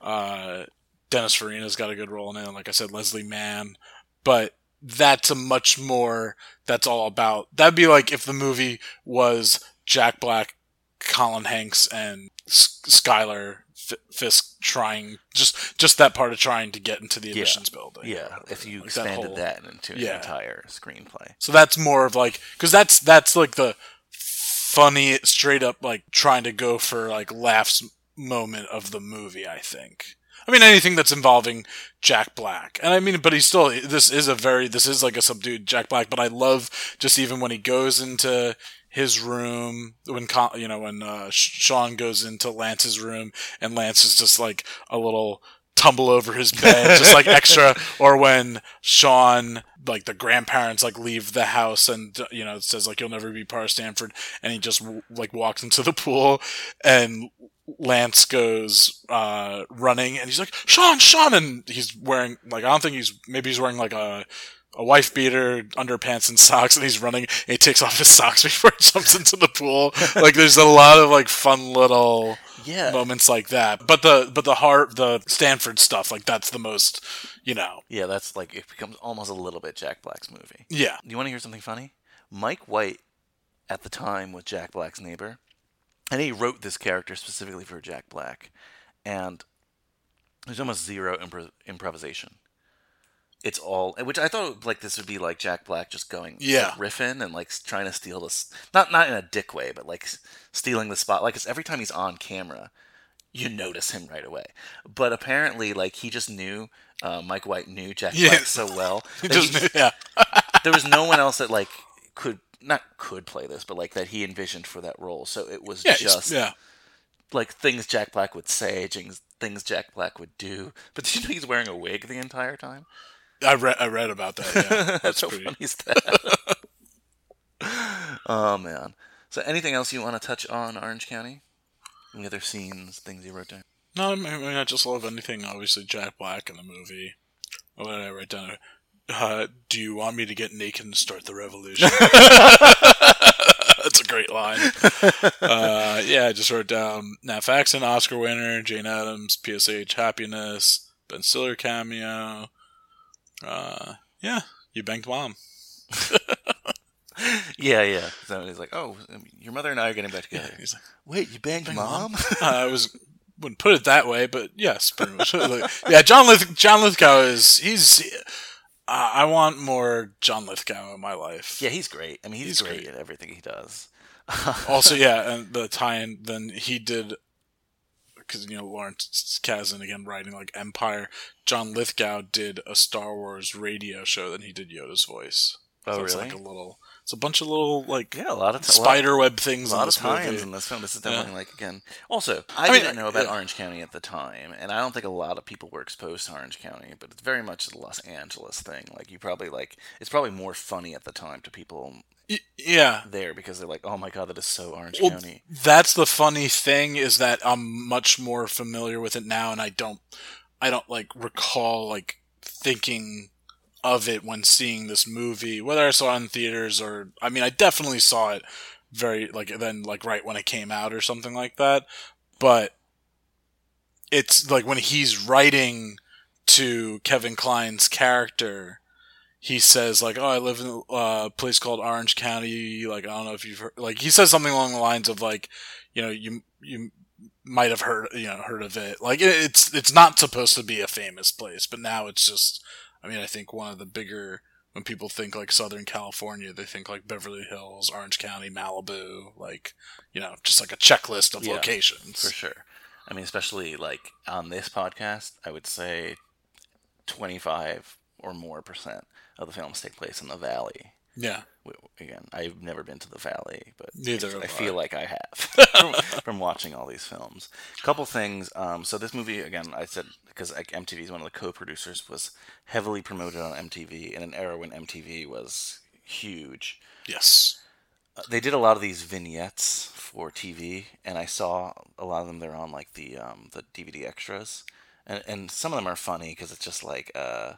uh, Dennis Farina's got a good role in it, and like I said, Leslie Mann, but that's a much more that's all about that'd be like if the movie was Jack Black, Colin Hanks, and S- Schuyler F- Fisk trying just just that part of trying to get into the admissions building. Yeah, if you Like that expanded whole- that into an yeah. entire screenplay. So that's more of like because that's that's like the funny, straight up like trying to go for like laughs moment of the movie. I think. I mean anything that's involving Jack Black, and I mean, but he's still. This is a very. This is like a subdued Jack Black, but I love just even when he goes into his room when you know when uh, Shaun goes into Lance's room and Lance is just like a little tumble over his bed just like extra or when Shaun like the grandparents like leave the house and you know it says like you'll never be part of Stanford and he just like walks into the pool and Lance goes uh running and he's like Shaun Shaun and he's wearing like I don't think he's maybe he's wearing like a a wife beater, underpants, and socks, and he's running. And he takes off his socks before he jumps into the pool. like, there's a lot of like fun little Yeah. moments like that. But the but the heart, the Stanford stuff, like that's the most, you know. Yeah, that's like it becomes almost a little bit Jack Black's movie. Yeah. You want to hear something funny? Mike White, at the time, was Jack Black's neighbor, and he wrote this character specifically for Jack Black, and there's almost zero impro- improvisation. It's all, which I thought like this would be like Jack Black just going Yeah. like, riffing and like trying to steal this, not not in a dick way, but like stealing the spotlight. Because every time he's on camera, you notice him right away. But apparently, like he just knew uh, Mike White knew Jack Yeah. Black so well. He that just knew- yeah. there was no one else that like could not could play this, but like that he envisioned for that role. So it was Yeah, just yeah. like things Jack Black would say, things things Jack Black would do. But did you know he's wearing a wig the entire time? I read I read about that. Yeah, that's How pretty. funny is that? oh man. So anything else you want to touch on Orange County? Any other scenes, things you wrote down? No, I mean I just love anything. Obviously, Jack Black in the movie. What did I write down? Uh, do you want me to get naked and start the revolution? That's a great line. Uh, yeah, I just wrote down Nat Faxon, Oscar winner, Jane Adams, PSH Happiness, Ben Stiller cameo. Uh, yeah, you banked mom. Yeah, yeah. So he's like, "Oh, your mother and I are getting back together." he's like, "Wait, you banged, Banged mom?" Uh, I was wouldn't put it that way, but yes, pretty much. Like, yeah, John Lith- John Lithgow is he's. Uh, I want more John Lithgow in my life. yeah, he's great. I mean, he's, He's great, great. at everything he does. also, yeah, and the tie-in. Then he did because you know Lawrence Kasdan again writing like Empire. John Lithgow did a Star Wars radio show. Then he did Yoda's voice. Oh, so it's really? like a little It's a bunch of little like yeah, a lot of t- spider web things. A lot of tie-ins movie. in this film. This is Yeah. definitely like again. Also, I, I mean, didn't know about yeah. Orange County at the time, and I don't think a lot of people were exposed to Orange County. But it's very much a Los Angeles thing. Like you probably like it's probably more funny at the time to people. yeah. there because they're like, oh my god, that is so Orange Well, County. that's the funny thing is that I'm much more familiar with it now, and I don't, I don't like recall like thinking of it when seeing this movie, whether I saw it in theaters or, I mean, I definitely saw it very like then like right when it came out or something like that, but it's like when he's writing to Kevin Kline's character he says like, "Oh, I live in a uh, place called Orange County." Like, I don't know if you've heard. Like, he says something along the lines of like, you know, you you might have heard you know heard of it. Like, it's it's not supposed to be a famous place, but now it's just. I mean, I think one of the bigger when people think like Southern California, they think like Beverly Hills, Orange County, Malibu, like you know, just like a checklist of Yeah, locations. for sure. I mean, especially like on this podcast, I would say twenty-five or more percent of the films take place in the Valley. Yeah. Again, I've never been to the Valley, but Neither I have feel I. like I have from, from watching all these films. A Couple things. Um, so this movie, again, I said because like, MTV is one of the co-producers, was heavily promoted on MTV in an era when MTV was huge. Yes. Uh, they did a lot of these vignettes for TV, and I saw a lot of them. They're on like the um, the DVD extras, and and some of them are funny because it's just like uh,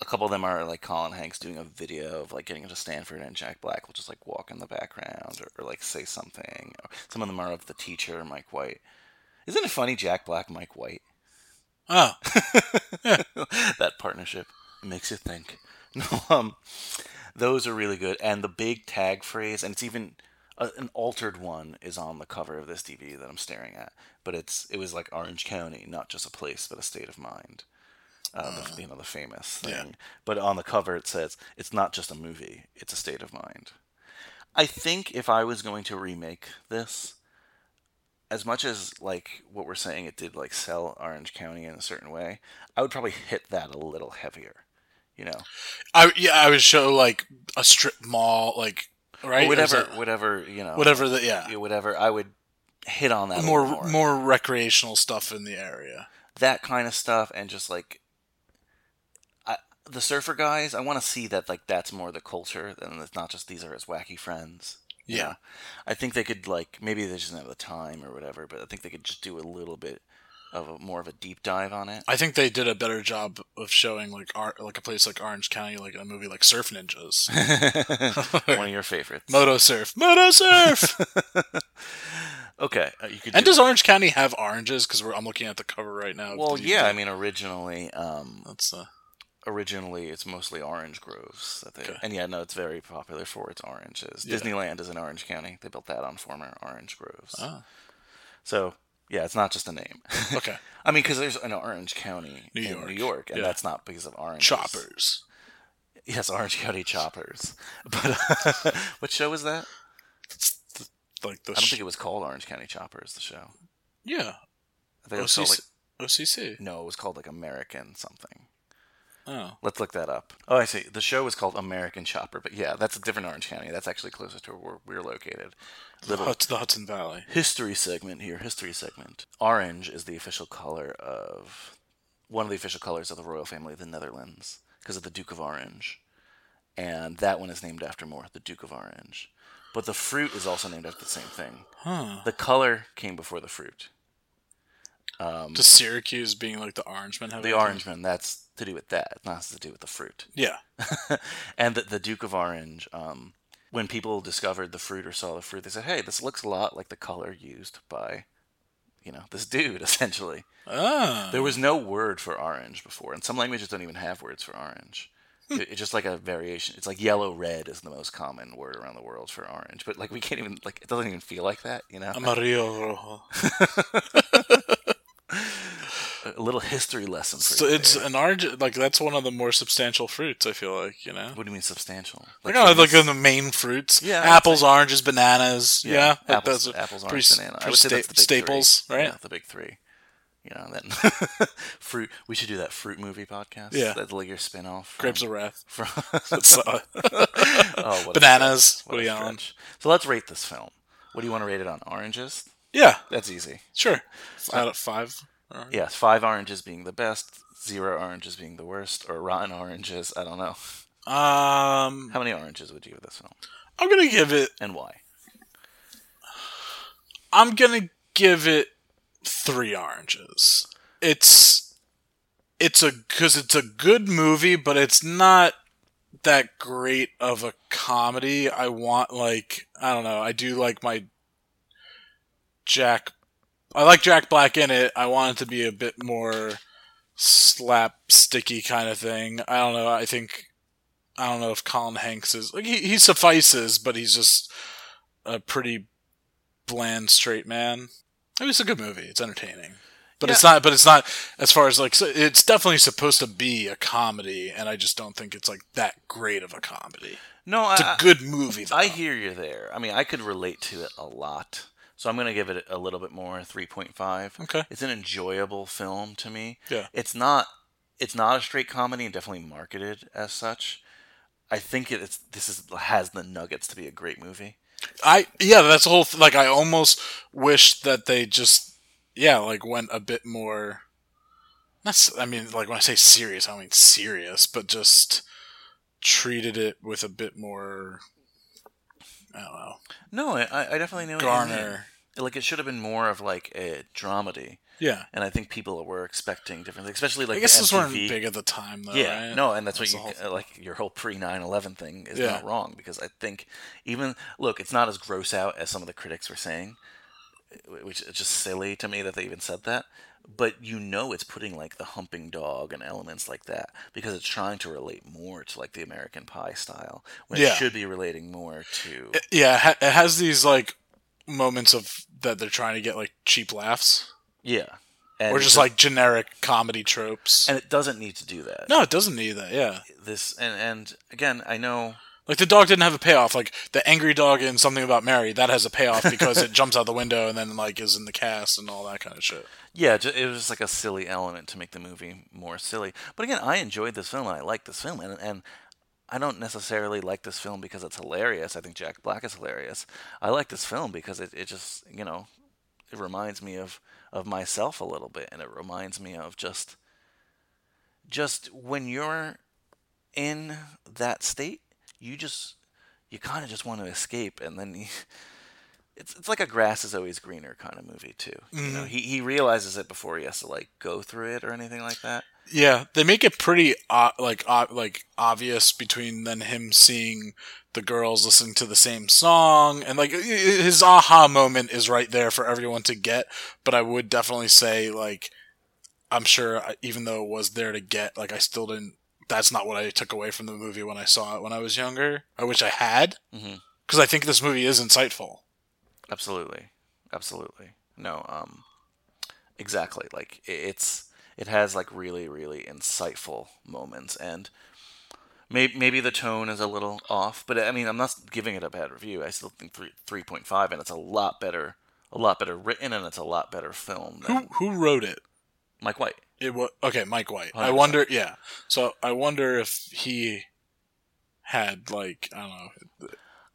a couple of them are like Colin Hanks doing a video of like getting into Stanford, and Jack Black will just like walk in the background or, or like say something. Some of them are of the teacher Mike White. Isn't it funny, Jack Black, Mike White? Oh, that partnership makes you think. No, um, those are really good, and the big tag phrase, and it's even uh, an altered one, is on the cover of this DVD that I'm staring at. But it's it was like Orange County, not just a place, but a state of mind. Uh, the, you know the famous thing. yeah. But on the cover it says it's not just a movie; it's a state of mind. I think if I was going to remake this, as much as like what we're saying it did like sell Orange County in a certain way, I would probably hit that a little heavier. You know, I yeah, I would show like a strip mall, like right, Or Or whatever, that- whatever you know, whatever the yeah, whatever. I would hit on that a more, more recreational stuff in the area. that kind of stuff, and just like the surfer guys. I want to see that like that's more the culture, and it's not just these are his wacky friends. Yeah. I think they could like maybe they just didn't have the time or whatever, but I think they could just do a little bit of a, more of a deep dive on it. I think they did a better job of showing like ar- like a place like Orange County, like a movie like Surf Ninjas, One of your favorites. Moto Surf, Moto Surf. Okay, uh, you could. and do- does Orange County have oranges? Because I'm looking at the cover right now. Well, Do yeah. I mean, originally, um, that's uh, originally it's mostly orange groves that they, Okay. and yeah, no, it's very popular for its oranges. Yeah. Disneyland is in Orange County. They built that on former orange groves. Oh. So yeah, it's not just a name. Okay. I mean, because there's an Orange County New in York. New York, and Yeah. that's not because of orange choppers. Yes, Orange County Choppers. But what show was that? Like the I don't sh- think it was called Orange County Choppers. The show. Yeah. I think it was called like OCC. no, it was called like American something. Oh. Let's look that up. Oh, I see. The show was called American Chopper, but yeah, that's a different Orange County. That's actually closer to where we're located. Little Hudson, the Hudson Valley. history segment here. History segment. Orange is the official color of one of the official colors of the royal family of the Netherlands because of the Duke of Orange, and that one is named after more the Duke of Orange. But the fruit is also named after the same thing. Huh. The color came before the fruit. Um, Does Syracuse being like the Orangemen have the anything? Orangeman, that's to do with that. It has to do with the fruit. Yeah. and the, the Duke of Orange, um, when people discovered the fruit or saw the fruit, they said, hey, this looks a lot like the color used by, you know, this dude, essentially. Ah. There was no word for orange before, and some languages don't even have words for orange. Hmm. It's just like a variation. It's like yellow red is the most common word around the world for orange, but like we can't even like it doesn't even feel like that, you know. Amarillo rojo. a little history lesson for So you. it's an orange, like that's one of the more substantial fruits. I feel like you know. What do you mean substantial? Like, oh, like in the main fruits. Yeah, apples, say- oranges, bananas. Yeah, like apples, those are apples, pretty orange, s- banana. I pretty would say sta- that's the big staples, three. right? Yeah, the big three. You know, then fruit. We should do that fruit movie podcast. Yeah. that's like your spin-off. Grapes from- of Wrath. From That's, uh, oh, what Bananas. What a Woody Allen. stretch. So let's rate this film. What do you want to rate it on? Oranges? Yeah. that's easy. Sure. Out of five. Yes, five oranges being the best, zero oranges being the worst, or rotten oranges. I don't know. Um, How many oranges would you give this film, I'm gonna give it. and why? I'm gonna give it three oranges. It's it's a because it's a good movie, but it's not that great of a comedy. I want like I don't know. I do like my Jack. I like Jack Black in it. I want it to be a bit more slapsticky kind of thing. I don't know. I think I don't know if Colin Hanks is like he, he suffices, but he's just a pretty bland straight man. It was a good movie. It's entertaining, but it's not. But it's not as far as like it's definitely supposed to be a comedy, and I just don't think it's like that great of a comedy. No, it's I- a good movie. Though. I hear you there. I mean, I could relate to it a lot. So I'm going to give it a little bit more, 3.5. Okay. It's an enjoyable film to me. Yeah. It's not it's not a straight comedy and definitely marketed as such. I think it's this is has the nuggets to be a great movie. I yeah, that's the whole th- like I almost wish that they just yeah like went a bit more. That's I mean like when I say serious, I don't mean serious, but just treated it with a bit more. I don't know. No, I, I definitely know what you mean. Garner. Like it should have been more of like a dramedy. Yeah. And I think people were expecting different things, especially like I guess those weren't big at the time, though. Yeah, right? no, and that's, That's what you like. Your whole pre 9/11 thing is Yeah. not wrong because I think even look, it's not as gross out as some of the critics were saying, which is just silly to me that they even said that. But you know, it's putting like the humping dog and elements like that because it's trying to relate more to like the American Pie style when Yeah. it should be relating more to. Yeah, it ha- it has these like moments of that they're trying to get like cheap laughs. Yeah, or And just like generic comedy tropes. and it doesn't need to do that. No, it doesn't need that. Yeah, This and and again, I know. like the dog didn't have a payoff. Like the angry dog in something about Mary that has a payoff because it jumps out the window and then like is in the cast and all that kind of shit. Yeah, it was just like a silly element to make the movie more silly. But again, I enjoyed this film and I like this film, and and I don't necessarily like this film because it's hilarious. I think Jack Black is hilarious. I like this film because it, it just you know it reminds me of of myself a little bit, and it reminds me of just just when you're in that state, you just you kind of just want to escape, and then you, it's it's like a grass is always greener kind of movie too. You know, Mhm. he he realizes it before he has to like go through it or anything like that. Yeah, they make it pretty uh, like uh, like obvious between then him seeing the girls listening to the same song and like his aha moment is right there for everyone to get. But I would definitely say like I'm sure even though it was there to get, like I still didn't. That's not what I took away from the movie when I saw it when I was younger. I wish I had because I think this movie is insightful. Absolutely, absolutely. No, um, exactly. Like i- it's it has like really really insightful moments, and maybe maybe the tone is a little off, but I mean I'm not giving it a bad review. I still think three three point five, and it's a lot better, a lot better written, and it's a lot better film. Who Than who wrote it? Mike White. It was okay, Mike White. I 100%. wonder, yeah. So I wonder if he had like I don't know.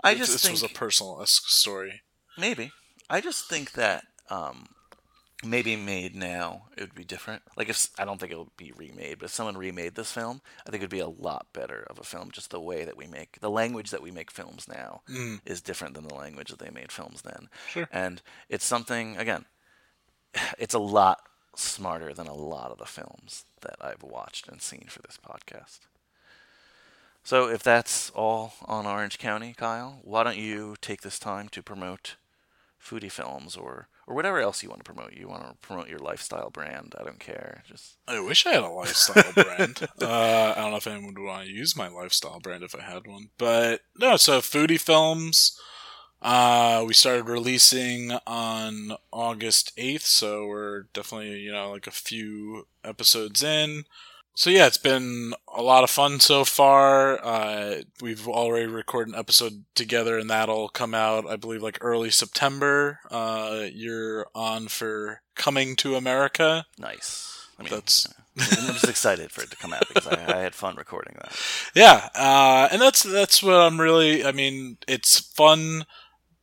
I just this was a think- personal story. Maybe. I just think that um, maybe made now it would be different. Like if I don't think it would be remade, but if someone remade this film, I think it would be a lot better of a film. Just the way that we make the language that we make films now Mm. is different than the language that they made films then. Sure. And it's something again. It's a lot smarter than a lot of the films that I've watched and seen for this podcast. So if that's all on Orange County, Kyle, why don't you take this time to promote foodie films or or whatever else you want to promote? You want to promote your lifestyle brand? I don't care. Just I wish I had a lifestyle brand. Uh, I don't know if anyone would want to use my lifestyle brand if I had one, but no. So foodie films. Uh, we started releasing on August eighth, so we're definitely you know like a few episodes in. So yeah, it's been a lot of fun so far. Uh, we've already recorded an episode together, and that'll come out, I believe, like early September. Uh, you're on for Coming to America. Nice. I mean, That's I'm just excited for it to come out because I, I had fun recording that. yeah, uh, and that's that's what I'm really. I mean, it's fun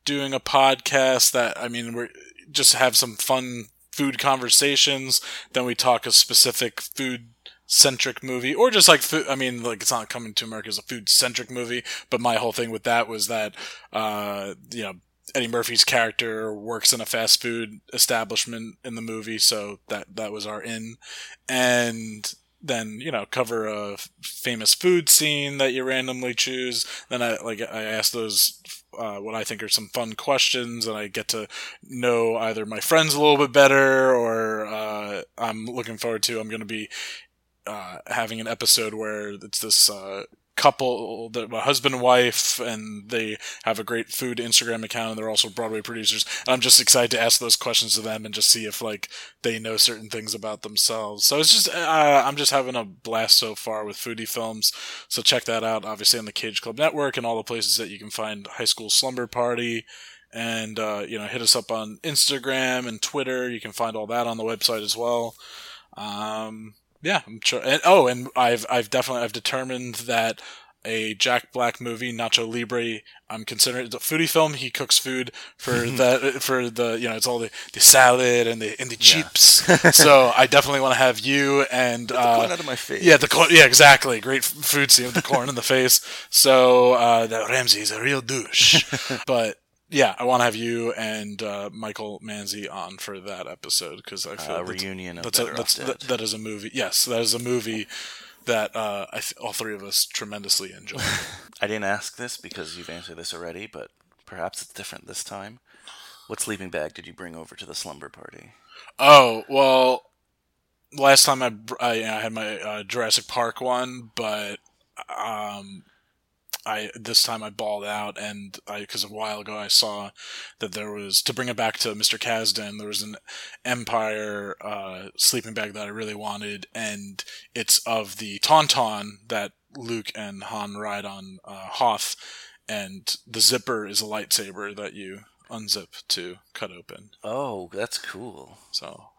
doing a podcast that I mean we're just have some fun food conversations. Then we talk a specific food centric movie or just like food i mean like it's not coming to america as a food centric movie but my whole thing with that was that uh you know eddie murphy's character works in a fast food establishment in the movie so that that was our in. And then you know cover a famous food scene that you randomly choose. Then i like i ask those uh, what i think are some fun questions and i get to know either my friends a little bit better or uh, i'm looking forward to i'm going to be uh, having an episode where it's this uh, couple, the a husband and wife, and they have a great food Instagram account, and they're also Broadway producers. And I'm just excited to ask those questions to them and just see if like they know certain things about themselves. So it's just uh, I'm just having a blast so far with foodie films. So check that out, obviously on the Cage Club Network and all the places that you can find High School Slumber Party and uh, you know hit us up on Instagram and Twitter. You can find all that on the website as well. Um, yeah, I'm sure. And, oh, and I've I've definitely I've determined that a Jack Black movie, Nacho Libre, I'm considering it's a foodie film. He cooks food for the for the you know it's all the, the salad and the and the chips. so I definitely want to have you and uh, corn out of my face. Yeah, the corn. Yeah, exactly. Great food scene with the corn in the face. So uh, that Ramsey's a real douche. but yeah, I want to have you and uh, Michael Manzi on for that episode because I feel Uh, that's- reunion of that's a, that's, that, that is a movie. Yes, that is a movie that uh, I th- all three of us tremendously enjoy. I didn't ask this because you've answered this already, but perhaps it's different this time. What sleeping bag did you bring over to the slumber party? oh well, last time I br- I, I had my uh, Jurassic Park one, but um, I this time I balled out, and I because a while ago I saw that there was to bring it back to Mr. Kasdan, there was an Empire uh, sleeping bag that I really wanted, and it's of the Tauntaun that Luke and Han ride on uh, Hoth, and the zipper is a lightsaber that you unzip to cut open. Oh, that's cool. So.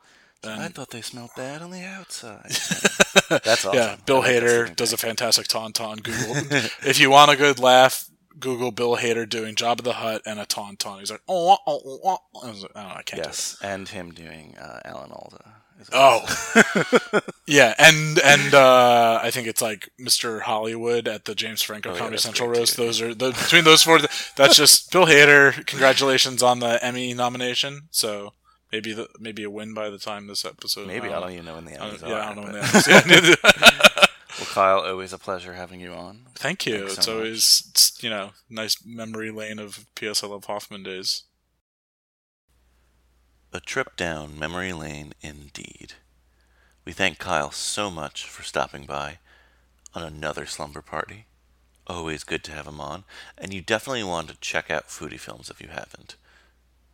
I thought they smelled bad on the outside. that's awesome. Yeah, Bill like Hader does a fantastic tauntaun. Google if you want a good laugh. Google Bill Hader doing Jabba the Hutt and a tauntaun. He's like, oh, oh, oh, oh. I, was like, I don't know, I can't. do it. Yes, and him doing uh, Alan Alda. Oh, yeah, and and uh, I think it's like Mr. Hollywood at the James Franco Oh, yeah, Comedy that's Central great, roast. Those are the, between those four. That's just Bill Hader. Congratulations on the Emmy nomination. So maybe the maybe a win by the time this episode. Maybe I uh, don't even know when the end Emmys don't- Yeah, I don't know when the Emmys. Yeah. well, Kyle, always a pleasure having you on. Thank you. Thanks it's much. always it's, you know nice memory lane of P.S. I Love Hoffman days. A trip down memory lane indeed. We thank Kyle so much for stopping by on another slumber party. Always good to have him on, and you definitely want to check out Foodie Films if you haven't.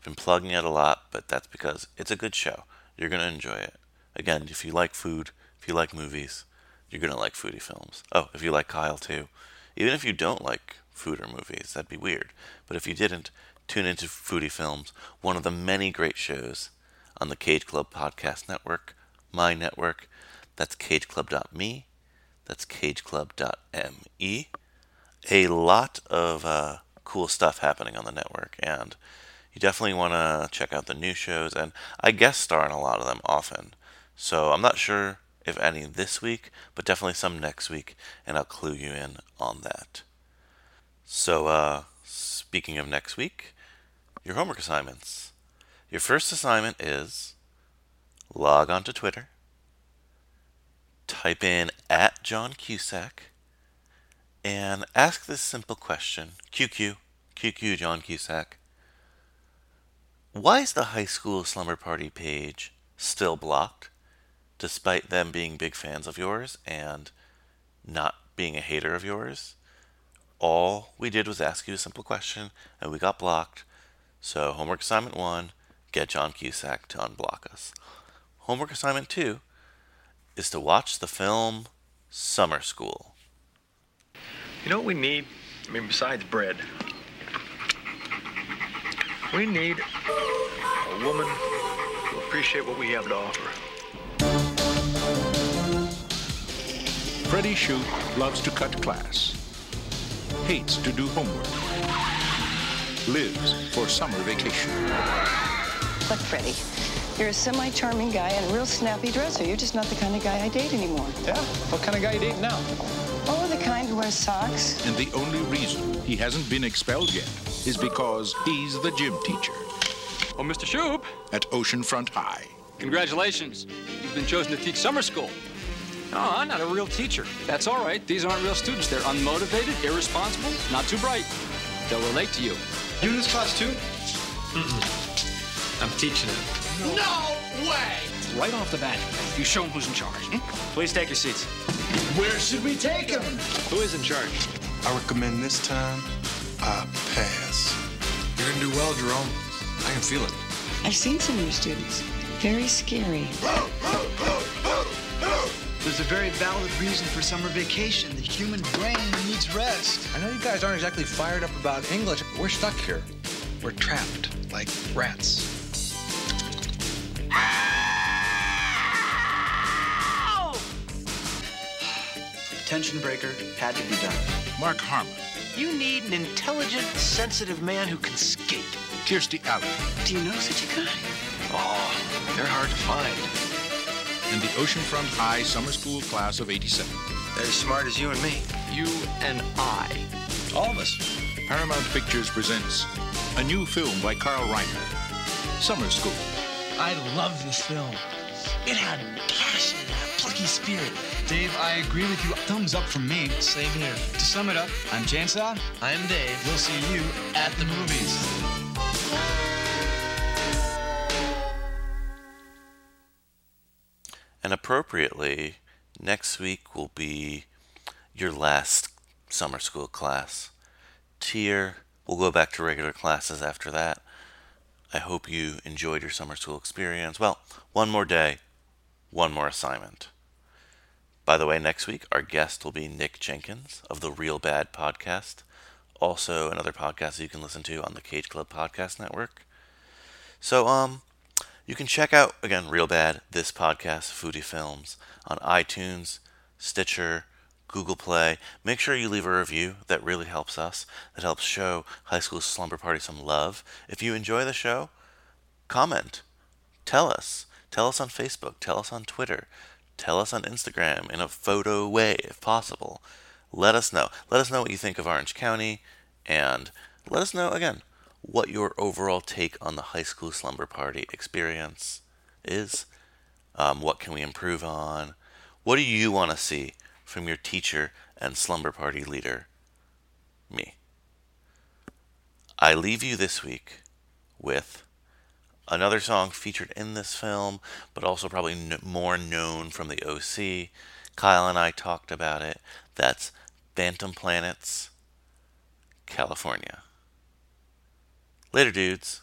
Been plugging it a lot, but that's because it's a good show. You're going to enjoy it. Again, if you like food, if you like movies, you're going to like Foodie Films. Oh, if you like Kyle too. Even if you don't like food or movies, that'd be weird. But if you didn't, tune into Foodie Films, one of the many great shows on the Cage Club Podcast Network, my network. That's cageclub.me. That's cageclub.me. A lot of uh, cool stuff happening on the network, and you definitely want to check out the new shows. And I guest star in a lot of them often, so I'm not sure if any this week, but definitely some next week, and I'll clue you in on that. So, uh, speaking of next week, your homework assignments. Your first assignment is log on to Twitter, type in at John Cusack, and ask this simple question QQ, QQ John Cusack. Why is the high school slumber party page still blocked, despite them being big fans of yours and not being a hater of yours? All we did was ask you a simple question, and we got blocked. So, homework assignment one get John Cusack to unblock us. Homework assignment two is to watch the film Summer School. You know what we need? I mean, besides bread, we need a woman who appreciate what we have to offer. Freddie Shoop loves to cut class, hates to do homework, lives for summer vacation. Look, Freddie, you're a semi-charming guy and a real snappy dresser. You're just not the kind of guy I date anymore. Yeah? What kind of guy you date now? Oh, the kind who wears socks. And the only reason he hasn't been expelled yet is because he's the gym teacher Oh, Mr. Shoop, at Oceanfront High. congratulations. You've been chosen to teach summer school. No, I'm not a real teacher. That's all right. These aren't real students. They're unmotivated, irresponsible, not too bright. They'll relate to you. You in this class too? I'm teaching them. No way! Right off the bat, you show them who's in charge. hmm? Please take your seats. Where should we take them? Who is in charge? I recommend this time I pass. You're gonna do well, Jerome. I can feel it. I've seen some of your students. Very scary. There's a very valid reason for summer vacation. The human brain needs rest. I know you guys aren't exactly fired up about English. We're stuck here. We're trapped like rats. Tension breaker had to be done. Mark Harmon, You need an intelligent, sensitive man who can skate. Kirstie Alley, Do you know such a guy? Oh, they're hard to find. and the Oceanfront High Summer School class of 87. They're as smart as you and me. You and I. All of us. Paramount Pictures presents a new film by Carl Reiner, Summer School. I love this film. It had passion and a plucky spirit. Dave, I agree with you. Thumbs up from me. Same here. To sum it up, I'm Chainsaw. I'm Dave. We'll see you at the movies. And appropriately, next week will be your last summer school class. Tier, we'll go back to regular classes after that. I hope you enjoyed your summer school experience. Well, one more day, one more assignment. By the way, next week our guest will be Nick Jenkins of the Real Bad Podcast, also another podcast you can listen to on the Cage Club Podcast Network. So, um, you can check out again Real Bad, this podcast, Foodie Films, on iTunes, Stitcher, Google Play. Make sure you leave a review. That really helps us. That helps show High School Slumber Party some love. If you enjoy the show, comment. Tell us. Tell us on Facebook. Tell us on Twitter. Tell us on Instagram in a photo way, if possible. Let us know. Let us know what you think of Orange County, and let us know again what your overall take on the high school slumber party experience is. Um, what can we improve on? What do you want to see from your teacher and slumber party leader? Me. I leave you this week with another song featured in this film, but also probably n- more known from the OC. Kyle and I talked about it. That's Phantom Planets, California. Later, dudes.